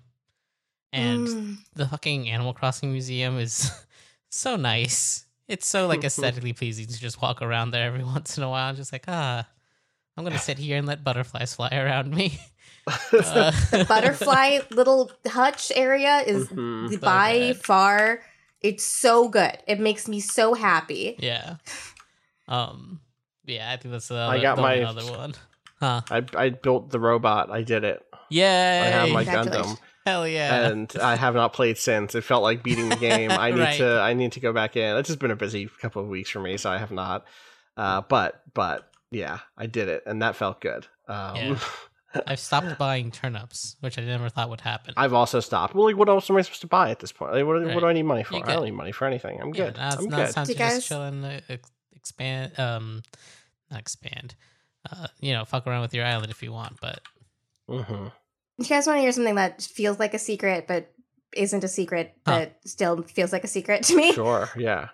And Mm. the fucking Animal Crossing museum is so nice. It's so like aesthetically pleasing to just walk around there every once in a while, just like ah, I'm gonna sit here and let butterflies fly around me. Uh, butterfly little hutch area is Mhm. By good. far it's so good it makes me so happy Yeah. Um. Yeah, I think that's the, I got the my- only other one. Huh. I I built the robot. I did it. Yeah. I have my Congratulations. Gundam. Hell yeah. and I have not played since. It felt like beating the game. I need Right. to. I need to go back in. It's just been a busy couple of weeks for me, so I have not. Uh, but but yeah, I did it, and that felt good. Um, Yeah. I've stopped buying turnips, which I never thought would happen. I've also stopped. Well, like, what else am I supposed to buy at this point? Like, what, what do I need money for? I don't need money for anything. I'm Yeah, good. now it's, I'm now good. it's time Do you just guys- chill and uh, expand. Um, not expand. Uh, you know, fuck around with your island if you want, but hmm You guys want to hear something that feels like a secret, but isn't a secret, Huh. but still feels like a secret to me? Sure. Yeah.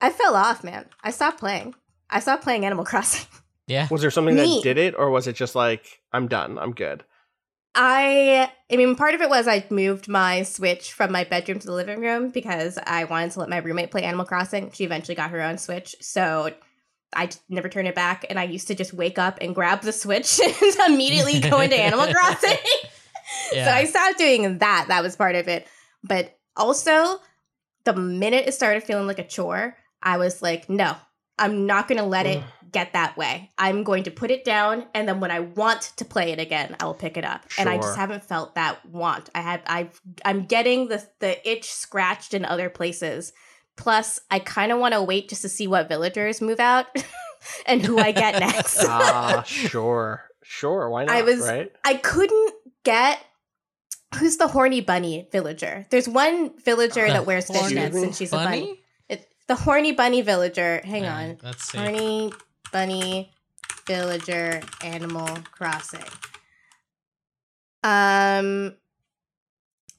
I fell off, man. I stopped playing. I stopped playing Animal Crossing. yeah. Was there something Me. that did it, or was it just like I'm done? I'm good. I I mean part of it was I moved my Switch from my bedroom to the living room because I wanted to let my roommate play Animal Crossing. She eventually got her own Switch. So I never turned it back and I used to just wake up and grab the Switch and immediately go into Animal Crossing. Yeah. So I stopped doing that. That was part of it. But also the minute it started feeling like a chore, I was like, no, I'm not going to let it get that way. I'm going to put it down and then when I want to play it again, I will pick it up. And I just haven't felt that want. I have I I'm getting the the itch scratched in other places. Plus, I kind of want to wait just to see what villagers move out and who I get next. Ah, sure, sure. Why not? I was- right. I couldn't get who's the horny bunny villager. There's one villager Uh, that wears fishnets and she's a bunny. bunny? It, the horny bunny villager. Hang on. Let's see. Horny bunny villager Animal Crossing. Um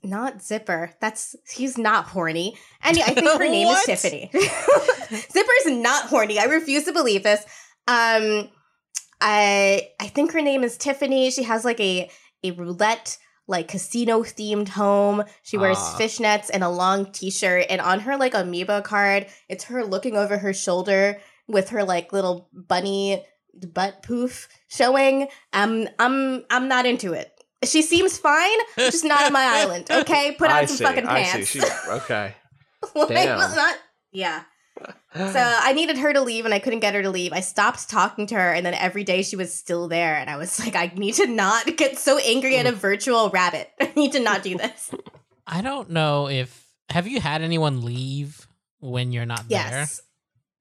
not Zipper. That's he's not horny. And I think her name is? Tiffany. Zipper's not horny. I refuse to believe this. Um I I think her name is Tiffany. She has like a a roulette like casino themed home. She wears Ah. fishnets and a long t-shirt and on her like amiibo card, it's her looking over her shoulder with her like little bunny butt poof showing. Um I'm I'm not into it. She seems fine, just not on my island. Okay, put on I some see, fucking I pants. see. She, okay. Like, Damn. not- yeah. So I needed her to leave and I couldn't get her to leave. I stopped talking to her and then every day she was still there and I was like, I need to not get so angry at a virtual rabbit. I need to not do this. I don't know if have you had anyone leave when you're not there?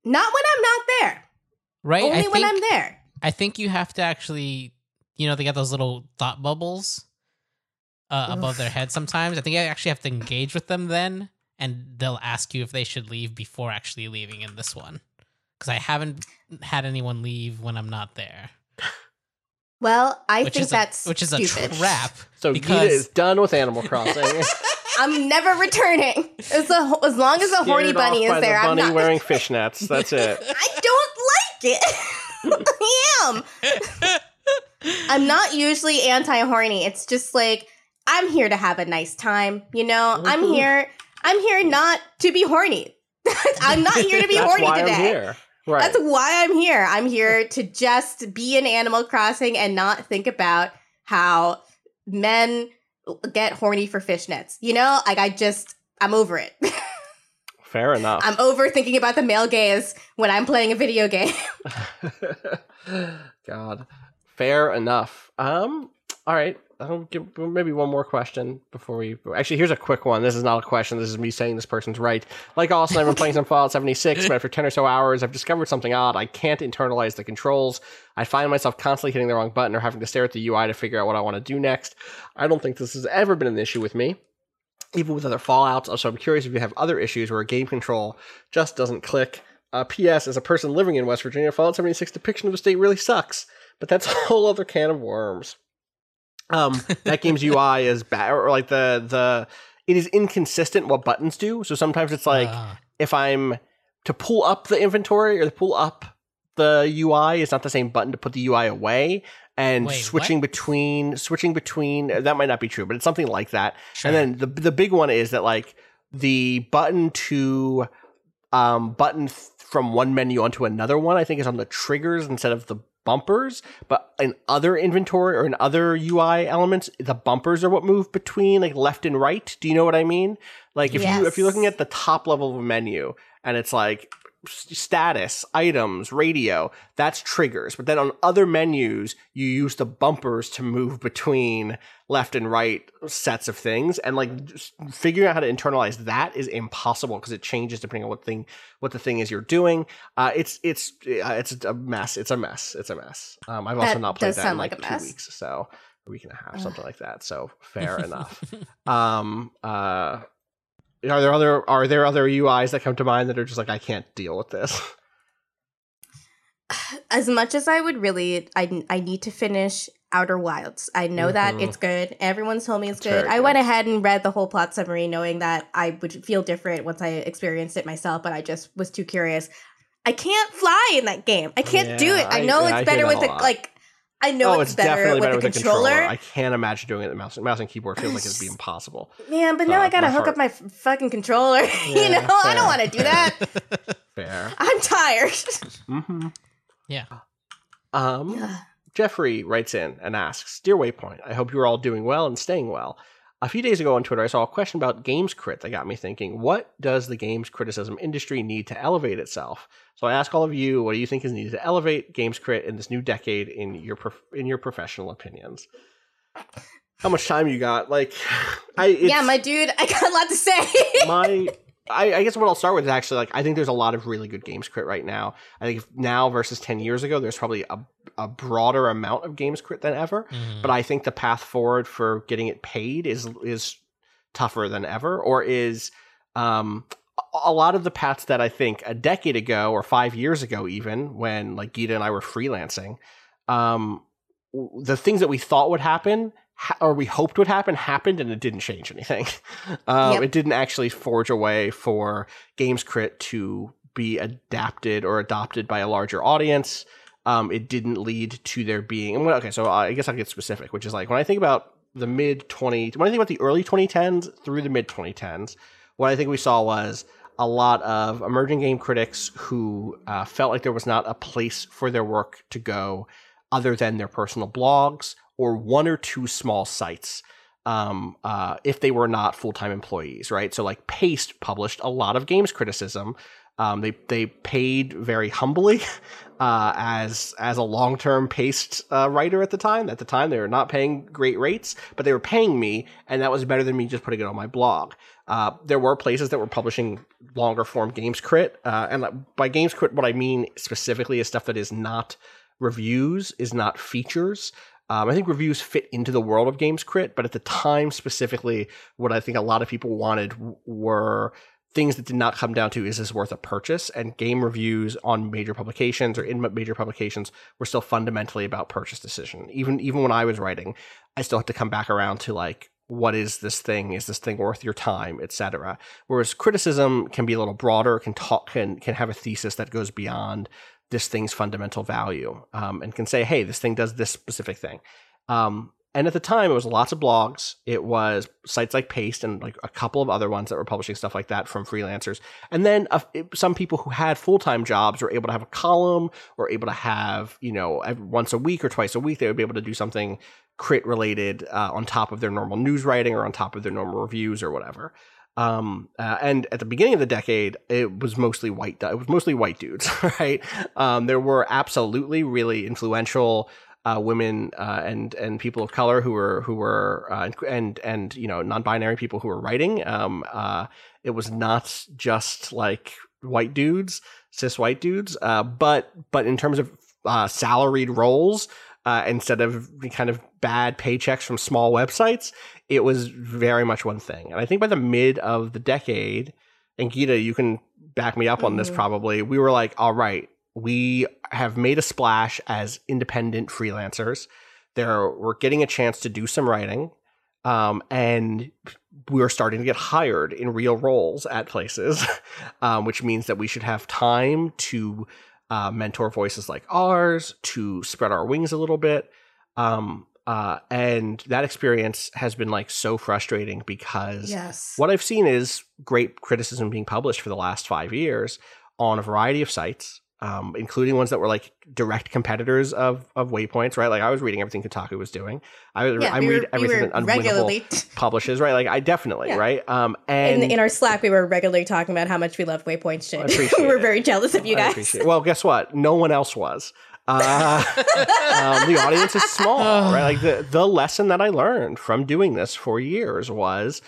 Not when I'm not there. Right? Only I when I'm there. I think you have to actually, you know, they got those little thought bubbles uh, above their head sometimes. I think I actually have to engage with them then, and they'll ask you if they should leave before actually leaving in this one. Because I haven't had anyone leave when I'm not there. Well, I which think is that's a, which is stupid. a trap. So because Gita is done with Animal Crossing. I'm never returning. As, a, as long as a horny Scared off bunny by is there, the I'm bunny not. wearing fishnets. That's it. I don't like it. I am. I'm not usually anti horny. It's just like I'm here to have a nice time. You know, I'm Mhm. here. I'm here not to be horny. I'm not here to be That's horny why today. I'm here. Right. That's why I'm here. I'm here to just be in Animal Crossing and not think about how men get horny for fishnets. You know, like I just I'm over it. Fair enough. I'm over thinking about the male gaze when I'm playing a video game. God. Fair enough. Um. All right. I'll give maybe one more question before we. Actually, here's a quick one. This is not a question. This is me saying this person's right. Like Austin, I've been playing some Fallout 76, but after 10 or so hours, I've discovered something odd. I can't internalize the controls. I find myself constantly hitting the wrong button or having to stare at the UI to figure out what I want to do next. I don't think this has ever been an issue with me even with other Fallouts. So I'm curious if you have other issues where game control just doesn't click. Uh, P.S. As a person living in West Virginia, Fallout 76 depiction of the state really sucks, but that's a whole other can of worms. Um, that game's UI is bad, or like the the it is inconsistent what buttons do. So sometimes it's like Ah. if I'm to pull up the inventory or to pull up the UI it's not the same button to put the UI away. And Wait, switching what? between switching between that might not be true, but it's something like that. Sure. And then the the big one is that like the button to um button th- from one menu onto another one, I think is on the triggers instead of the bumpers. But in other inventory or in other UI elements, the bumpers are what move between like left and right. Do you know what I mean? Like if you if you're looking at the top level of a menu and it's like status, items, radio, that's triggers. But then on other menus, you use the bumpers to move between left and right sets of things. And like figuring out how to internalize that is impossible because it changes depending on what thing what the thing is you're doing. Uh, it's it's it's a mess. It's a mess. It's a mess. Um, I've also That not played that in like, like a two weeks, so a week and a half, something like that. So fair enough. Um, uh, are there other are there other UIs that come to mind that are just like I can't deal with this? as much as I would really, I I need to finish Outer Wilds. I know that Mhm. it's good. Everyone's told me it's It's good. I good. went ahead and read the whole plot summary, knowing that I would feel different once I experienced it myself. But I just was too curious. I can't fly in that game. I can't do it. I I- know I it's hear better with a like. I know oh, it's, it's, better, definitely with, better the with controller. I can't imagine doing it with mouse mouse and keyboard. Feels like it'd be impossible. Man, but So, now I gotta hook heart- up my f- fucking controller. you Yeah, know, I don't want to do that. Fair. I'm tired. hmm Yeah. Um, Jeffrey writes in and asks, "Dear Waypoint, I hope you are all doing well and staying well. A few days ago on Twitter, I saw a question about games crit that got me thinking. What does the games criticism industry need to elevate itself? So I ask all of you, what do you think is needed to elevate games crit in this new decade in your prof- in your professional opinions? How much time you got? Like, I yeah, my dude, I got a lot to say. my I, I guess what I'll start with is actually like I think there's a lot of really good games crit right now. I think now versus ten years ago, there's probably a, a broader amount of games crit than ever. Mhm. But I think the path forward for getting it paid is is tougher than ever, or is um a- a lot of the paths that I think a decade ago or five years ago, even when like Gita and I were freelancing, um, the things that we thought would happen ha- or we hoped would happen happened and it didn't change anything. um, Yep. It didn't actually forge a way for Games Crit to be adapted or adopted by a larger audience. Um, it didn't lead to there being. when- Okay, so I guess I'll get specific, which is like when I think about the mid 20, when I think about the early 2010s through the mid 2010s, what I think we saw was a lot of emerging game critics who uh, felt like there was not a place for their work to go other than their personal blogs or one or two small sites um, uh, if they were not full time employees, right? So, like Paste published a lot of games criticism. Um, they they paid very humbly uh, as as a long term Paste uh, writer at the time. At the time, they were not paying great rates, but they were paying me, and that was better than me just putting it on my blog. Uh, there were places that were publishing longer form games crit, uh, and by games crit, what I mean specifically is stuff that is not reviews, is not features. Um, I think reviews fit into the world of games crit, but at the time specifically, what I think a lot of people wanted were things that did not come down to is this worth a purchase? And game reviews on major publications or in major publications were still fundamentally about purchase decision. Even even when i was writing i still had to come back around to like what is this thing? Is this thing worth your time? Etc whereas criticism can be a little broader can talk can can have a thesis that goes beyond this thing's fundamental value um, and can say hey this thing does this specific thing um, and at the time, it was lots of blogs. It was sites like Paste and like a couple of other ones that were publishing stuff like that from freelancers. And then uh, it- some people who had full time jobs were able to have a column or able to have, you know, once a week or twice a week, they would be able to do something crit related uh, on top of their normal news writing or on top of their normal reviews or whatever. Um, uh, and at the beginning of the decade, it was mostly white. It was mostly white dudes, right? Um, there were absolutely really influential uh, women uh, and and people of color who were who were uh, and and you know non-binary people who were writing. Um, uh, it was not just like white dudes, cis white dudes, uh, but but in terms of uh, salaried roles. Uh, instead of kind of bad paychecks from small websites, it was very much one thing. And I think by the mid of the decade, and Gita, you can back me up on this Mhm. probably, we were like, all right, we have made a splash as independent freelancers. There, we're getting a chance to do some writing, um, and we're starting to get hired in real roles at places, um, which means that we should have time to uh, mentor voices like ours, to spread our wings a little bit. Um, uh, and that experience has been like so frustrating because yes. what I've seen is great criticism being published for the last five years on a variety of sites um, including ones that were like direct competitors of of Waypoints, right? Like I was reading everything Kotaku was doing. I was Yeah, I we read were- we everything were that Unwinnable regularly- publishes, right? Like I definitely, Yeah. right? Um, and in, in our Slack, we were regularly talking about how much we love Waypoint shit. We were it. very jealous of you I guys. appreciate it. Well, guess what? No one else was. Uh, um, the audience is small, right? Like the the lesson that I learned from doing this for years was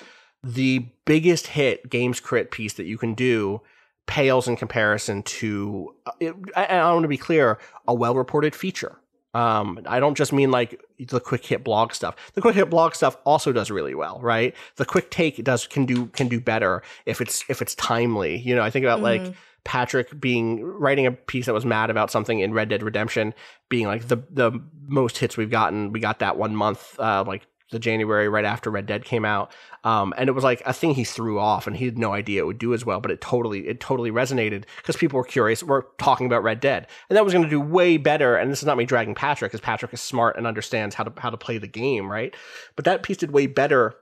the biggest hit games crit piece that you can do pales in comparison to. uh, It, I, I want to be clear: a well reported feature. Um, I don't just mean like the quick hit blog stuff. The quick hit blog stuff also does really well, right? The quick take does can do can do better if it's if it's timely. You know, I think about like Mhm. Patrick being writing a piece that was mad about something in Red Dead Redemption being like the the most hits we've gotten. We got that one month, uh, like the January right after Red Dead came out, um, and it was like a thing he threw off, and he had no idea it would do as well. But it totally it totally resonated because people were curious. We're talking about Red Dead, and that was going to do way better. And this is not me dragging Patrick, because Patrick is smart and understands how to how to play the game, right? But that piece did way better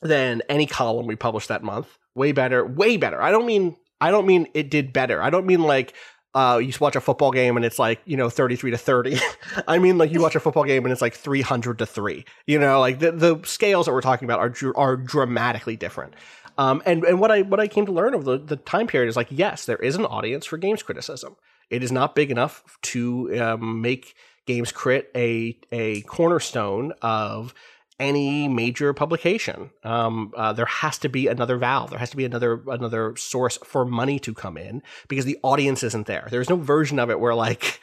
than any column we published that month. Way better, way better. I don't mean I don't mean it did better. I don't mean like uh, you watch a football game and it's like you know thirty three to thirty. I mean like you watch a football game and it's like three hundred to three. You know, like the the scales that we're talking about are are dramatically different. Um, and and what I what I came to learn over the, the time period is like yes, there is an audience for games criticism. It is not big enough to um, make games crit a a cornerstone of any major publication. Um, uh, there has to be another valve. There has to be another another source for money to come in because the audience isn't there. There's no version of it where like.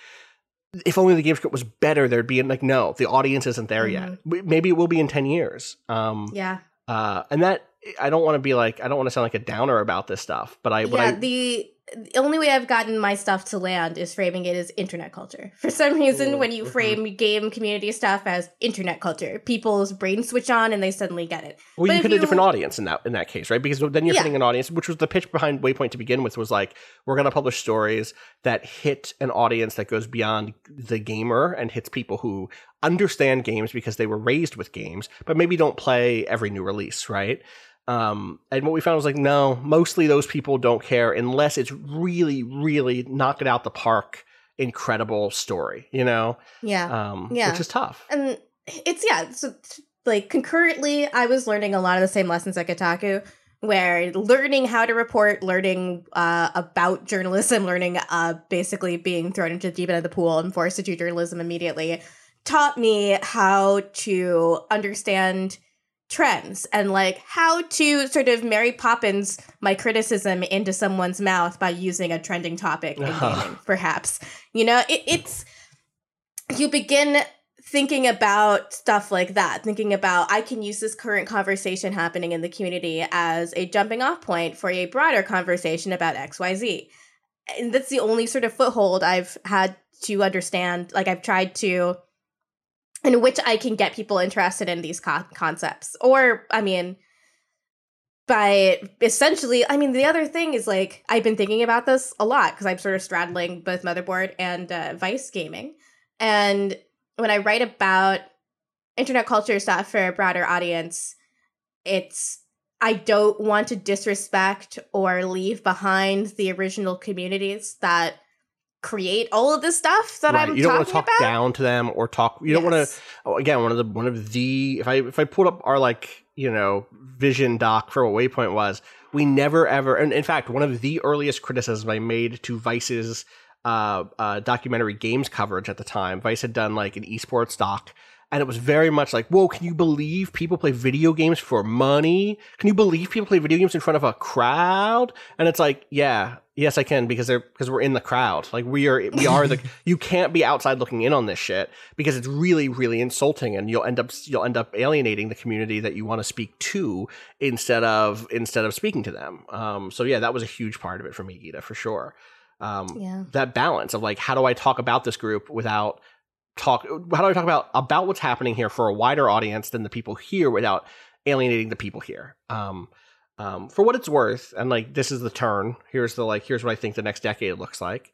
If only the games crit was better, there'd be like no, the audience isn't there yet. Maybe it will be in ten years. Um, Yeah. uh, and that I don't want to be like I don't want to sound like a downer about this stuff, but I, yeah, I the the only way I've gotten my stuff to land is framing it as internet culture. For some reason, oh, when you mm-hmm. frame game community stuff as internet culture, people's brains switch on and they suddenly get it. Well, But you have a different audience in that in that case, right? Because then you're Yeah. hitting an audience, which was the pitch behind Waypoint to begin with, was like we're going to publish stories that hit an audience that goes beyond the gamer and hits people who understand games because they were raised with games, but maybe don't play every new release, right? Um, and what we found was like, no, mostly those people don't care unless it's really, really knock it out the park, incredible story, you know? Yeah. Um, Yeah. which is tough. and it's yeah so like concurrently i was learning a lot of the same lessons at kotaku where learning how to report learning uh, about journalism learning uh, basically being thrown into the deep end of the pool and forced to do journalism immediately taught me how to understand trends and like how to sort of mary poppins my criticism into someone's mouth by using a trending topic in Uh-huh. gaming perhaps you know it, it's you begin thinking about stuff like that thinking about i can use this current conversation happening in the community as a jumping off point for a broader conversation about xyz and that's the only sort of foothold i've had to understand like i've tried to in which i can get people interested in these co- concepts. Or i mean by essentially i mean the other thing is like i've been thinking about this a lot because i'm sort of straddling both motherboard and uh, vice gaming. And when I write about internet culture stuff for a broader audience, it's I don't want to disrespect or leave behind the original communities that create all of this stuff that right. I'm you don't want to talk about. down to them or talk. You don't want to. Oh, again, one of the one of the if I if I pulled up our like you know vision doc for what Waypoint was, we never ever. And in fact, one of the earliest criticisms I made to Vice's uh, uh, documentary games coverage at the time, Vice had done like an esports doc. And it was very much like, whoa, can you believe people play video games for money? Can you believe people play video games in front of a crowd? And it's like, yeah, yes, I can because they're because we're in the crowd. Like we are, we are the. you can't be outside looking in on this shit because it's really, really insulting, and you'll end up you'll end up alienating the community that you want to speak to instead of instead of speaking to them. Um, so yeah, that was a huge part of it for me, Gita, for sure. Um, Yeah. that balance of like, how do I talk about this group without talk how do i talk about about what's happening here for a wider audience than the people here without alienating the people here? Um um for what it's worth and like this is the turn. Here's the like here's what i think the next decade looks like.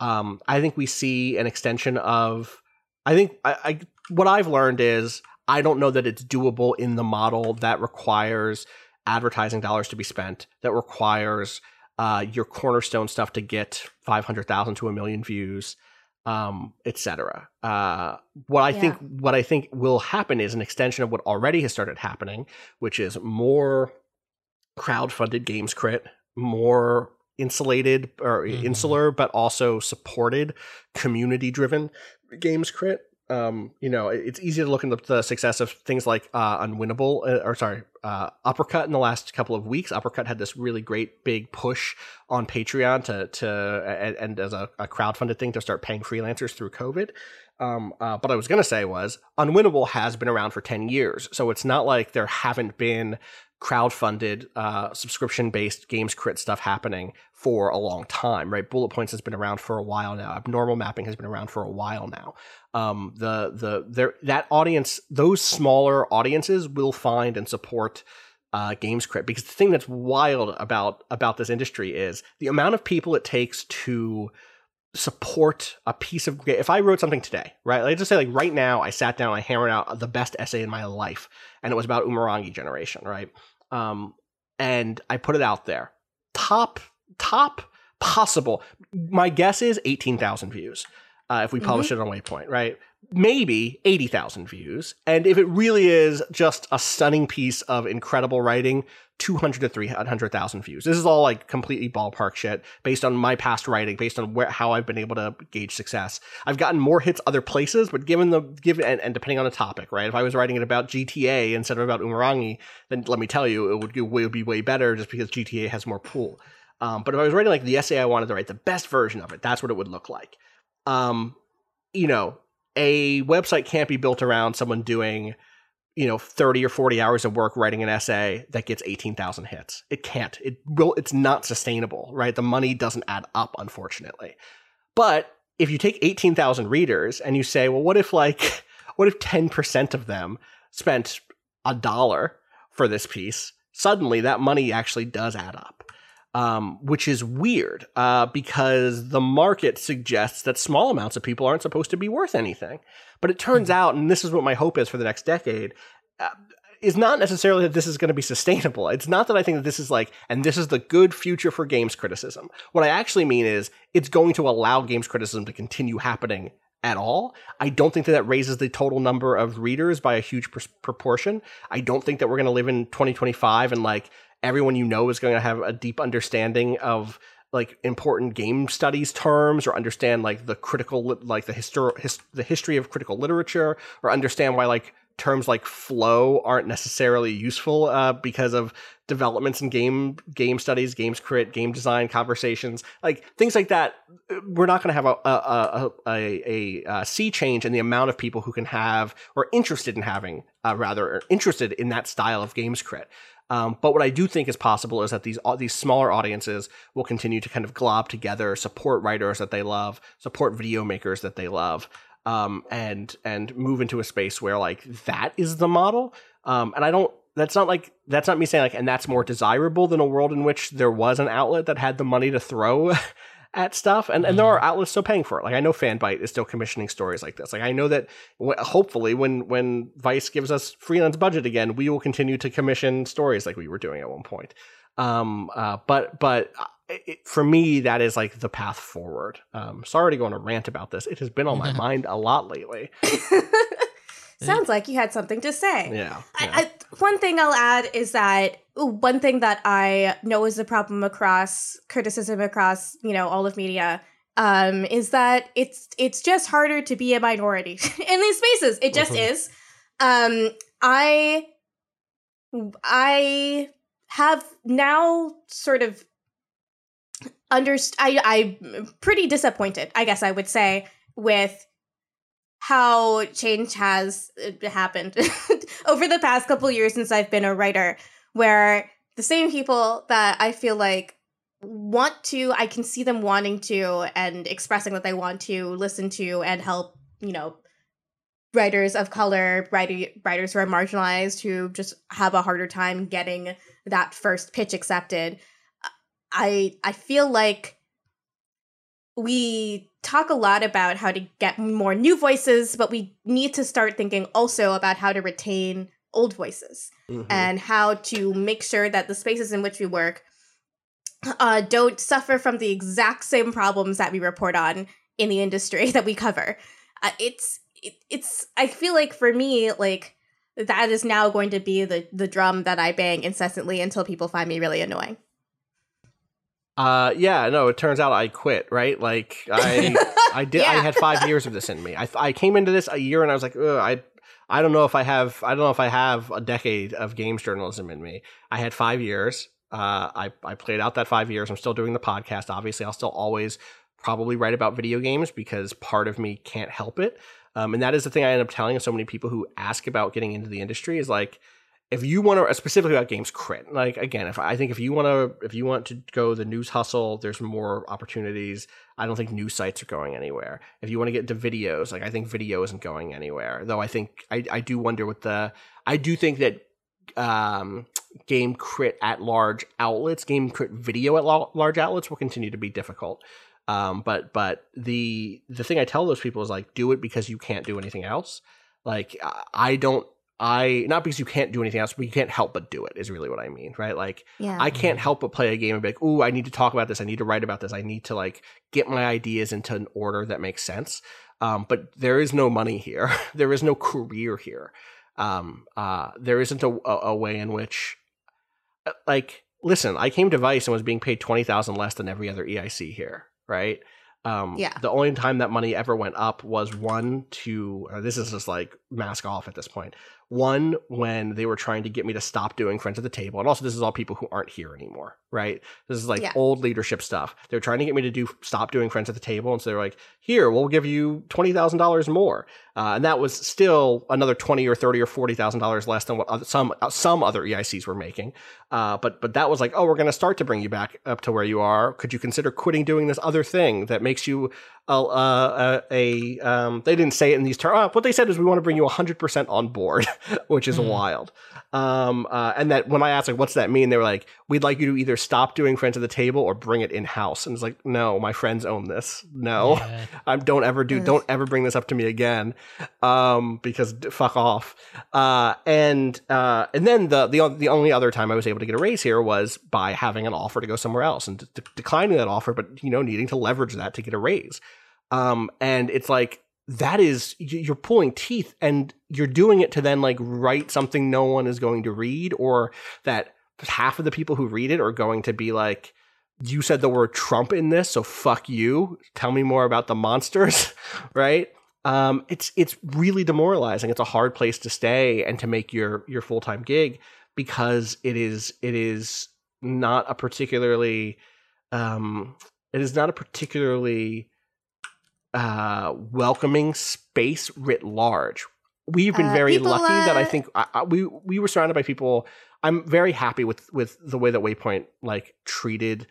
Um i think we see an extension of i think i, I what i've learned is i don't know that it's doable in the model that requires advertising dollars to be spent that requires uh, your cornerstone stuff to get 500,000 to a million views, um, etc. Uh, what I think what I think will happen is an extension of what already has started happening, which is more crowd-funded games crit, more insulated or Mhm. insular, but also supported community-driven games crit. Um, you know, it's easy to look into the success of things like uh, Unwinnable, uh, or sorry, uh, Uppercut in the last couple of weeks. Uppercut had this really great big push on Patreon to to and, and as a, a crowdfunded thing to start paying freelancers through COVID. Um, uh, but I was gonna say was Unwinnable has been around for ten years, so it's not like there haven't been crowdfunded uh, subscription based games crit stuff happening for a long time right bullet points has been around for a while now abnormal mapping has been around for a while now um, the the there that audience those smaller audiences will find and support uh, games crit because the thing that's wild about about this industry is the amount of people it takes to support a piece of if I wrote something today, right? Like just say like right now I sat down, I hammered out the best essay in my life, and it was about Umurangi generation, right? Um, and I put it out there. Top top possible. My guess is eighteen thousand views. Uh, if we publish it on Waypoint, right? Maybe 80,000 views. And if it really is just a stunning piece of incredible writing, 200 to 300,000 views. This is all like completely ballpark shit based on my past writing, based on where how I've been able to gauge success. I've gotten more hits other places, but given the given and, and depending on the topic, right? If I was writing it about GTA instead of about Umurangi, then let me tell you, it would, it would be way better just because GTA has more pool. Um, but if I was writing like the essay I wanted to write, the best version of it, that's what it would look like. Um, you know, a website can't be built around someone doing you know 30 or 40 hours of work writing an essay that gets 18,000 hits. It can't. It will it's not sustainable, right? The money doesn't add up unfortunately. But if you take 18,000 readers and you say, well what if like what if 10% of them spent a dollar for this piece? Suddenly that money actually does add up. Um, which is weird uh, because the market suggests that small amounts of people aren't supposed to be worth anything. But it turns out, and this is what my hope is for the next decade, uh, is not necessarily that this is going to be sustainable. It's not that I think that this is like, and this is the good future for games criticism. What I actually mean is it's going to allow games criticism to continue happening at all. I don't think that that raises the total number of readers by a huge pr- proportion. I don't think that we're going to live in 2025 and like everyone you know is going to have a deep understanding of like important game studies terms or understand like the critical like the histor- his- the history of critical literature or understand why like terms like flow aren't necessarily useful uh, because of developments in game game studies, games crit, game design conversations, like things like that. We're not going to have a a, a, a, a, sea change in the amount of people who can have or interested in having uh, rather interested in that style of games crit. Um, but what I do think is possible is that these these smaller audiences will continue to kind of glob together, support writers that they love, support video makers that they love, um, and and move into a space where like that is the model. Um, and I don't. That's not like that's not me saying like, and that's more desirable than a world in which there was an outlet that had the money to throw at stuff, and and there are outlets still paying for it. Like I know Fanbyte is still commissioning stories like this. Like I know that w- hopefully when when Vice gives us freelance budget again, we will continue to commission stories like we were doing at one point. Um, uh, but but uh, it, for me, that is like the path forward. Um, sorry to go on a rant about this. It has been on my mind a lot lately. Sounds like you had something to say. Yeah. yeah. I, one thing I'll add is that one thing that I know is a problem across criticism across you know all of media um, is that it's it's just harder to be a minority in these spaces. It just Mhm. is. Um, I I have now sort of underst- I I'm pretty disappointed. I guess I would say with how change has uh, happened over the past couple years since I've been a writer, where the same people that I feel like want to, I can see them wanting to and expressing that they want to listen to and help, you know, writers of color, writer, writers who are marginalized, who just have a harder time getting that first pitch accepted. I I feel like we talk a lot about how to get more new voices, but we need to start thinking also about how to retain old voices Mhm. and how to make sure that the spaces in which we work uh, don't suffer from the exact same problems that we report on in the industry that we cover. Uh, it's it, it's I feel like for me like that is now going to be the the drum that I bang incessantly until people find me really annoying. Uh, yeah, no, it turns out I quit, right? Like I, I did, I had five years of this in me. I, I came into this a year and I was like, Ugh, I, I don't know if I have, I don't know if I have a decade of games journalism in me. I had five years. Uh, I, I played out that five years. I'm still doing the podcast. Obviously, I'll still always probably write about video games because part of me can't help it. Um, and that is the thing I end up telling so many people who ask about getting into the industry is like, if you want to specifically about games crit. Like again if i think if you want to if you want to go the news hustle there's more opportunities. I don't think news sites are going anywhere. If you want to get into videos like i think video isn't going anywhere. Though i think i, I do wonder what the i do think that um game crit at large outlets game crit video at large outlets will continue to be difficult. Um but but the the thing i tell those people is like do it because you can't do anything else. Like i don't I not because you can't do anything else, but you can't help but do it is really what I mean, right? Like Yeah. I can't help but play a game and be like, "Ooh, I need to talk about this. I need to write about this. I need to like get my ideas into an order that makes sense." Um, but there is no money here. there is no career here. Um, uh, there isn't a, a, a way in which, uh, like, listen, I came to Vice and was being paid twenty thousand less than every other EIC here, right? Um, Yeah. The only time that money ever went up was one to uh, this is just like mask off at this point. One when they were trying to get me to stop doing friends at the table, and also this is all people who aren't here anymore, right? This is like Yeah. old leadership stuff. They're trying to get me to do stop doing friends at the table, and so they're like, "Here, we'll give you twenty thousand dollars more," uh, and that was still another twenty or thirty or forty thousand dollars less than what other, some uh, some other EICs were making. Uh, but but that was like, oh, we're going to start to bring you back up to where you are. Could you consider quitting doing this other thing that makes you a a, a um, they didn't say it in these terms. Uh, what they said is we want to bring you hundred percent on board, which is wild. Um, uh, and that when I asked like, what's that mean? They were like, we'd like you to either stop doing friends at the table or bring it in house. And it's like, no, my friends own this. No, Yeah. I don't ever do. Don't ever bring this up to me again, um, because d- fuck off. Uh, and uh, and then the the the only other time I was able to get a raise here was by having an offer to go somewhere else and de- declining that offer, but you know needing to leverage that to get a raise. Um, and it's like that is you're pulling teeth and you're doing it to then like write something no one is going to read or that half of the people who read it are going to be like you said the word Trump in this, so fuck you. Tell me more about the monsters, right? Um, it's it's really demoralizing. It's a hard place to stay and to make your your full time gig because it is it is not a particularly um, it is not a particularly uh, welcoming space writ large. We've been Uh, very lucky that I uh, think I, I, we we were surrounded by people. I'm very happy with with the way that Waypoint like treated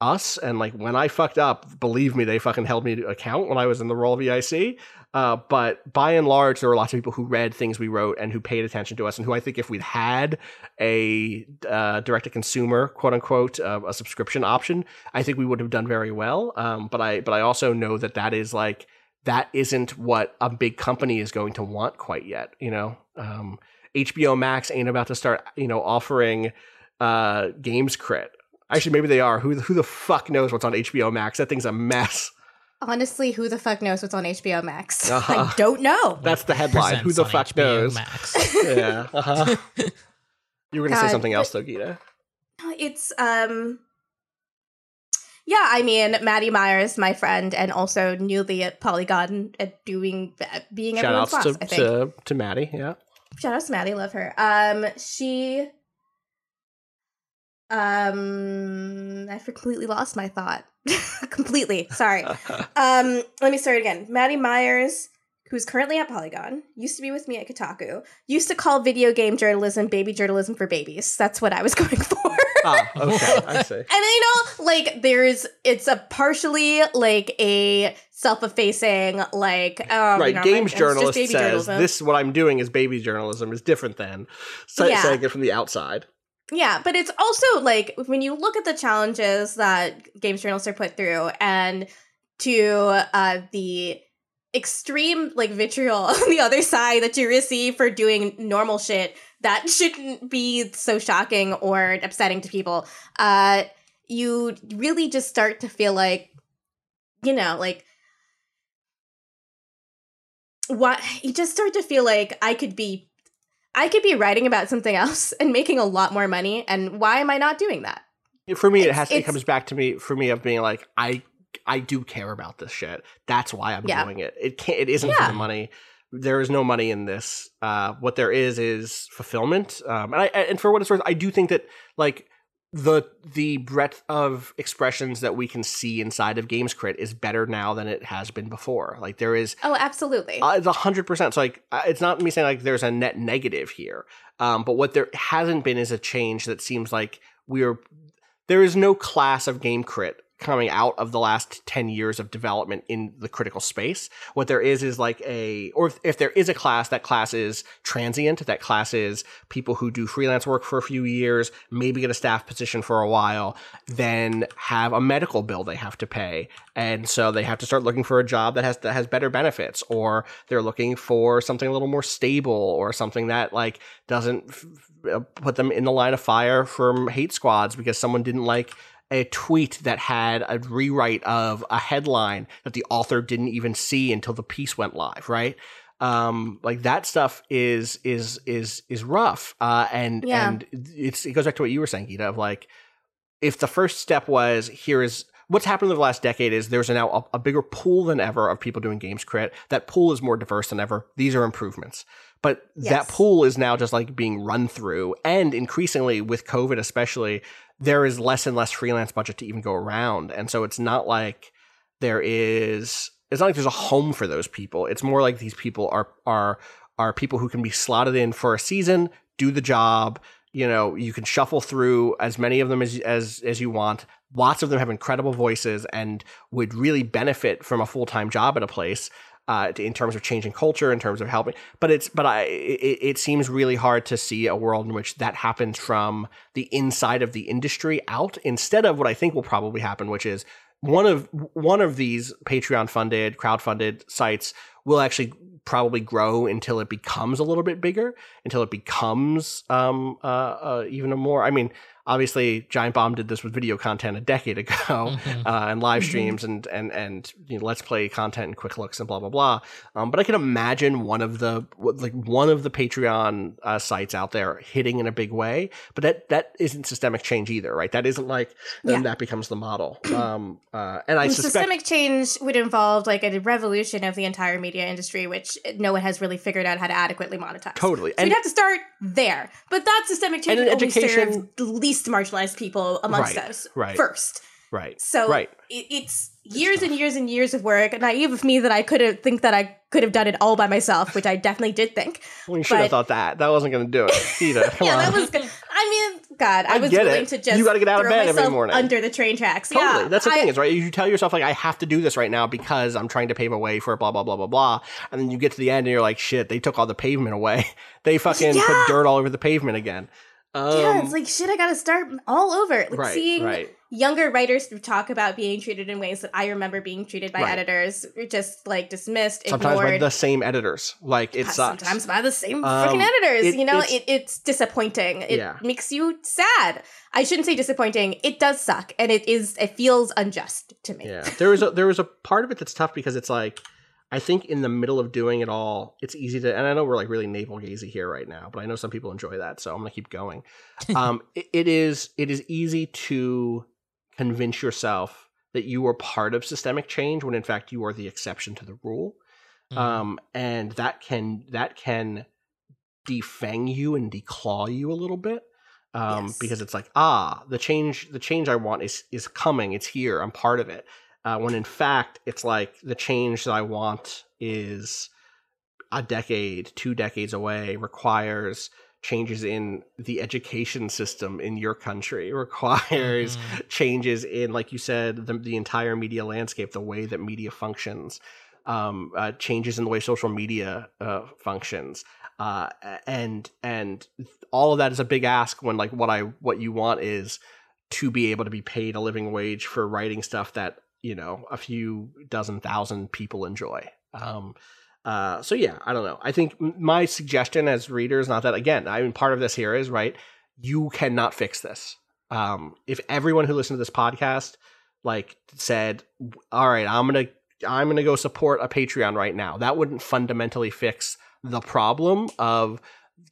us and like when I fucked up, believe me, they fucking held me to account when I was in the role of EIC. Uh, but by and large, there were lots of people who read things we wrote and who paid attention to us, and who I think if we'd had a uh, direct to consumer, quote unquote, uh, a subscription option, I think we would have done very well. Um, but I but I also know that that is like that isn't what a big company is going to want quite yet. You know, um, HBO Max ain't about to start you know offering uh, games crit. Actually, maybe they are. Who who the fuck knows what's on HBO Max? That thing's a mess. Honestly, who the fuck knows what's on HBO Max? Uh-huh. I don't know. That's the headline. Who the on fuck HBO knows? Max. yeah. Uh-huh. you were gonna say something else though, Gita. It's um yeah, I mean, Maddie Myers, my friend, and also newly at Polygon at doing being Shout everyone's outs boss. to, I think. to to Maddie. Yeah. Shout out to Maddie, love her. Um, she, um, I completely lost my thought. completely, sorry. Um, let me start again. Maddie Myers, who's currently at Polygon, used to be with me at Kotaku. Used to call video game journalism baby journalism for babies. That's what I was going for. ah, okay. I see. And you know, like there's it's a partially like a self-effacing like um, right, you know, games just journalist says journalism. this what I'm doing is baby journalism is different than sa- Yeah. saying it from the outside. Yeah, but it's also like when you look at the challenges that games journalists are put through and to uh the extreme like vitriol on the other side that you receive for doing normal shit that shouldn't be so shocking or upsetting to people. Uh you really just start to feel like, you know, like what you just start to feel like I could be I could be writing about something else and making a lot more money and why am I not doing that? For me, it It's- has it comes back to me for me of being like I I do care about this shit. That's why I'm Yeah. doing it. It can't. It isn't for the money. There is no money in this. Uh, what there is is fulfillment. Um, and I and for what it's worth, I do think that like the the breadth of expressions that we can see inside of Games Crit is better now than it has been before. Like there is Oh, absolutely. uh, it's a hundred percent. So like, uh, it's not me saying like there's a net negative here. Um, but what there hasn't been is a change that seems like we're there is no class of game crit coming out of the last 10 years of development in the critical space. What there is is like a or if, if there is a class that class is transient that class is people who do freelance work for a few years maybe get a staff position for a while then have a medical bill they have to pay. And so they have to start looking for a job that has that has better benefits or they're looking for something a little more stable or something that like doesn't f- uh, put them in the line of fire from hate squads because someone didn't like a tweet that had a rewrite of a headline that the author didn't even see until the piece went live right um like that stuff is is is is rough uh and Yeah. and it's it goes back to what you were saying Gita of like if the first step was here is what's happened in the last decade is there's now a, a bigger pool than ever of people doing games crit. That pool is more diverse than ever. These are improvements. But that pool is now just like being run through. And increasingly with covid especially there is less and less freelance budget to even go around. And so it's not like there is it's not like there's a home for those people. It's more like these people are are are people who can be slotted in for a season do the job. You know you can shuffle through as many of them as as as you want lots of them have incredible voices and would really benefit from a full-time job at a place uh, in terms of changing culture, in terms of helping. But it's but I it, it seems really hard to see a world in which that happens from the inside of the industry out instead of what I think will probably happen, which is one of one of these Patreon funded, crowd funded sites will actually probably grow until it becomes a little bit bigger, until it becomes um uh, uh even a more. I mean, obviously, Giant Bomb did this with video content a decade ago, Mhm. uh, and live streams and and and you know, let's play content and quick looks and blah blah blah. Um, but I can imagine one of the like one of the Patreon uh, sites out there hitting in a big way. But that that isn't systemic change either, right? That isn't like then Yeah. that becomes the model. Um, uh, and I And suspect systemic change would involve like a revolution of the entire media industry, which no one has really figured out how to adequately monetize. totally. So And we'd have to start there. But that systemic change And would in education- serve the least marginalized people amongst Right, us right. first. right, So right. it, it's years and years and years of work. Naive of me that I could have think that I could have done it all by myself, which I definitely did think. Well, you should have thought that. That wasn't going to do it. Come yeah, that was good. I mean, God, I, I was willing it. to just You gotta get out of bed every morning. under the train tracks. Totally. Yeah, That's the I- thing is right. You tell yourself like I have to do this right now because I'm trying to pave a way for blah blah blah blah blah, and then you get to the end and you're like, shit, they took all the pavement away. They fucking Yeah. put dirt all over the pavement again. Um, yeah, it's like shit. I gotta start all over. Like right, seeing right. younger writers talk about being treated in ways that I remember being treated by Right. editors, just like dismissed, Sometimes by the same editors. Like it sucks. Sometimes by the same Um, freaking editors. it- you know, it's- it, it's disappointing. It Yeah. makes you sad. I shouldn't say disappointing. It does suck, and it is. It feels unjust to me. Yeah, there was a there was a part of it that's tough because it's like I think in the middle of doing it all, it's easy to and I know we're like really navel gazing here right now, but I know some people enjoy that, so I'm gonna keep going. um, it, it is it is easy to convince yourself that you are part of systemic change when in fact you are the exception to the rule, Mhm. um, and that can that can defang you and declaw you a little bit um, Yes. because it's like ah the change the change I want is is coming it's here I'm part of it uh, when in fact it's like the change that I want is a decade two decades away requires changes in the education system in your country requires Mhm. changes in like you said the, the entire media landscape the way that media functions um, uh, changes in the way social media uh, functions uh, and and all of that is a big ask when like what I what you want is to be able to be paid a living wage for writing stuff that you know a few dozen thousand people enjoy. Um, uh, so yeah, I don't know. I think my suggestion as readers, not that again, I mean part of this here is right. You cannot fix this. Um, if everyone who listened to this podcast like said, "All right, I'm gonna I'm gonna go support a Patreon right now," that wouldn't fundamentally fix the problem of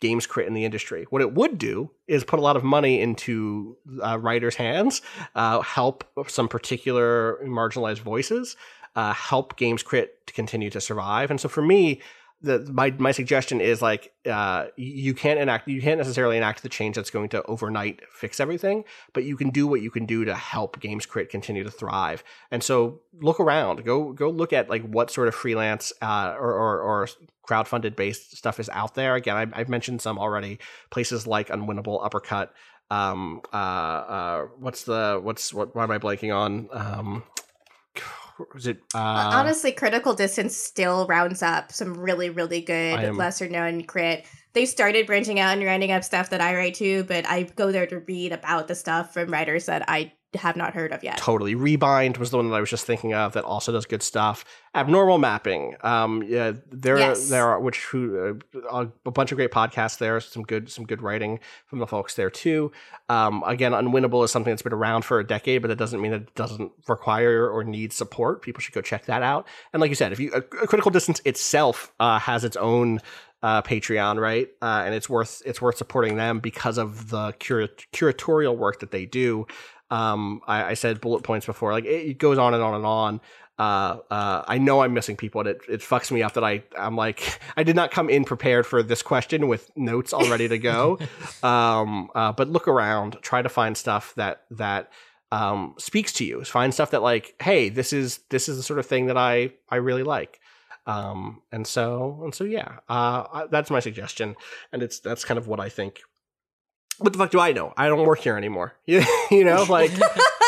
games crit in the industry. What it would do is put a lot of money into uh, writers' hands, uh, help some particular marginalized voices, uh, help games crit to continue to survive. And so for me, the my my suggestion is like uh, you can't enact you can't necessarily enact the change that's going to overnight fix everything, but you can do what you can do to help Games Crit continue to thrive. And so look around, go go look at like what sort of freelance uh, or, or or crowdfunded based stuff is out there. Again, I, I've mentioned some already. Places like Unwinnable, Uppercut. Um, uh, uh, what's the what's what? Why am I blanking on? Um, was it uh, Honestly, Critical Distance still rounds up some really, really good am- lesser known crit. They started branching out and rounding up stuff that I write too, but I go there to read about the stuff from writers that I have not heard of yet. Totally. Rebind was the one that I was just thinking of that also does good stuff. Abnormal mapping. Um, yeah, there Yes. there are which who uh, a bunch of great podcasts there. Some good some good writing from the folks there too. Um, again, Unwinnable is something that's been around for a decade, but that doesn't mean that it doesn't require or need support. People should go check that out. And like you said, if you a, a critical distance itself uh, has its own uh, Patreon, right? Uh, and it's worth it's worth supporting them because of the curat- curatorial work that they do. Um, I, I said bullet points before, like it, it goes on and on and on. Uh, uh, I know I'm missing people, and it, it fucks me up that I I'm like I did not come in prepared for this question with notes all ready to go. um, uh, but look around, try to find stuff that that um, speaks to you. Find stuff that like, hey, this is this is the sort of thing that I I really like. Um, and so and so yeah, uh, that's my suggestion, and it's that's kind of what I think. What the fuck do I know? I don't work here anymore. you know, like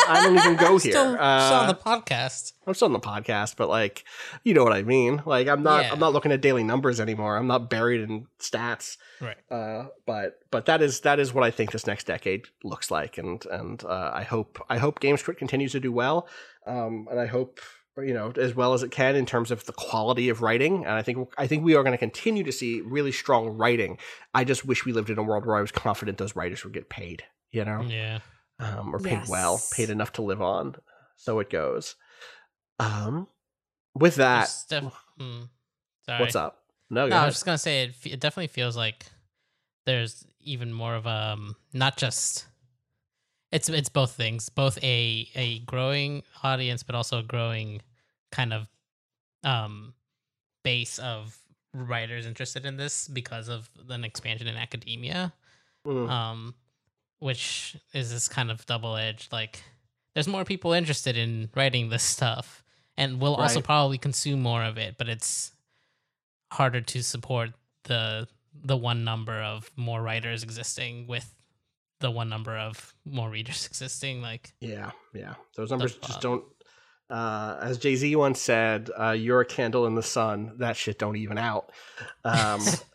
I don't even go here. Still, still on Uh, the podcast. I'm still on the podcast, but like, you know what I mean. Like, I'm not. Yeah. I'm not looking at daily numbers anymore. I'm not buried in stats. Right. Uh, but but that is that is what I think this next decade looks like, and and uh, I hope I hope games crit continues to do well, um, and I hope you know as well as it can in terms of the quality of writing. And I think I think we are going to continue to see really strong writing. I just wish we lived in a world where I was confident those writers would get paid. You know Yeah. um, or paid well, paid enough to live on. So it goes. Um, with that, def- hmm, sorry. what's up? No, No, I was just gonna say it. fe- It definitely feels like there's even more of a um, not just. It's it's both things, both a a growing audience, but also a growing kind of um base of writers interested in this because of an expansion in academia. Mm, um, which is this kind of double edged. Like, there's more people interested in writing this stuff, and will also probably consume more of it. But it's harder to support the the one number of more writers existing with the one number of more readers existing. Like, yeah, yeah. Those numbers just don't. Uh, as Jay Z once said, uh, "You're a candle in the sun. That shit don't even out." Um,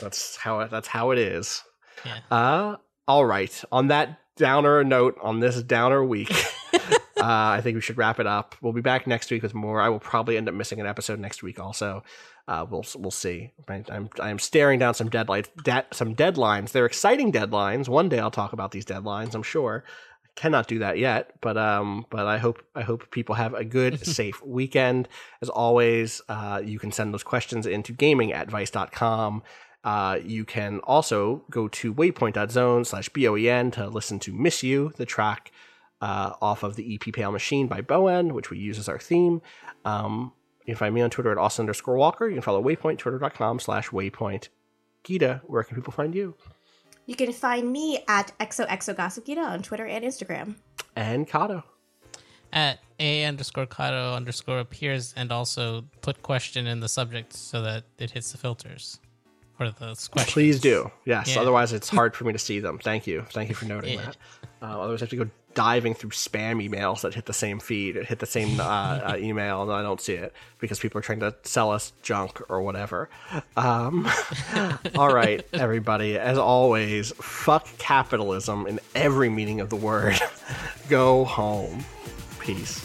that's how it, that's how it is. yeah. Uh, all right. On that downer note, on this downer week, uh, I think we should wrap it up. We'll be back next week with more. I will probably end up missing an episode next week. Also, uh, we'll we'll see. I- I'm I'm staring down some deadlines. De- some deadlines. They're exciting deadlines. One day I'll talk about these deadlines. I'm sure. I cannot do that yet, but um, but I hope I hope people have a good, safe weekend. As always, uh, you can send those questions into gaming at vice.com. Uh, you can also go to waypoint.zone slash BOEN to listen to Miss You, the track uh, off of the EP Pale Machine by Bowen, which we use as our theme. Um, you can find me on Twitter at Austin underscore Walker. You can follow Waypoint, twitter.com slash Waypoint. Gita, where can people find you? You can find me at XOXOGossipGita on Twitter and Instagram. And Cado. At a underscore cado underscore appears, and also put question in the subject so that it hits the filters for the questions. Please do. Yes. Yeah. Otherwise, it's hard for me to see them. Thank you. Thank you for noting Yeah. that. Uh, otherwise, I have to go diving through spam emails that hit the same feed, hit the same uh, uh, email, and I don't see it because people are trying to sell us junk or whatever. Um, all right, everybody. As always, fuck capitalism in every meaning of the word. go home. Peace.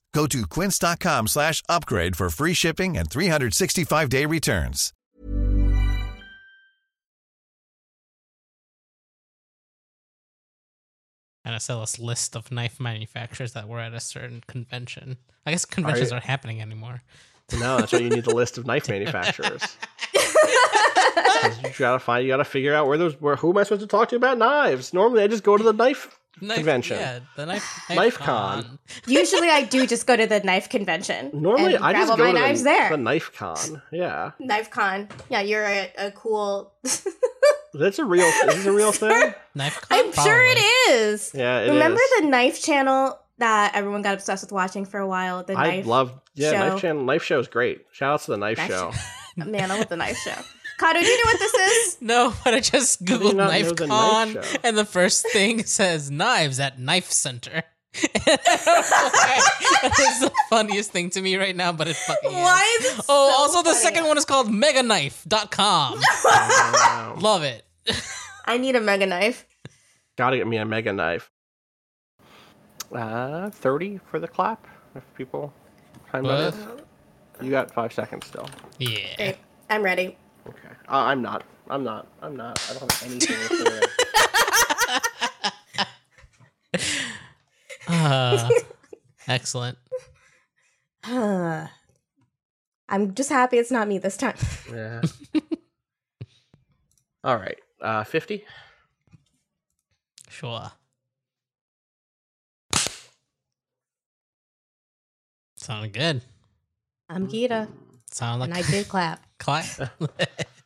Go to quince.com slash upgrade for free shipping and 365-day returns. And I saw this list of knife manufacturers that were at a certain convention. I guess conventions you- aren't happening anymore. No, that's why you need the list of knife manufacturers. you gotta find, you gotta figure out where those, where who am I supposed to talk to about knives? Normally, I just go to the knife, Knife, convention. Yeah, the knife, Knife con. Usually, I do just go to the knife convention. Normally, and I grab just all go my to knives the, there. the knife con. Yeah, Knife con. Yeah, you're a, a cool. that's a real. Is this a real thing? Knife con. I'm sure it is. Yeah, it Remember is. the knife channel that everyone got obsessed with watching for a while? The I knife. love. Yeah, show. knife channel. Knife show is great. Shout out to the knife, Knife show. Man, I love the knife show. Cado, do you know what this is? No, but I just do googled not knife know con, knife and the first thing says knives at Knife Center. And I don't know why. That's the funniest thing to me right now, but it fucking Why is. is it Oh, so also the second one is called megaknife.com. Wow. Love it. I need a mega knife. Gotta get me a mega knife. Uh, thirty for the clap. If people time What? limit. You got five seconds still. Yeah. Okay, I'm ready. Okay. Uh, I'm not. I'm not. I'm not. I don't have anything to say. Uh, excellent. I'm just happy it's not me this time. Yeah. All right. Uh, fifty. Sure. Sounded good. I'm Gita, Sound like and I did clap. clap.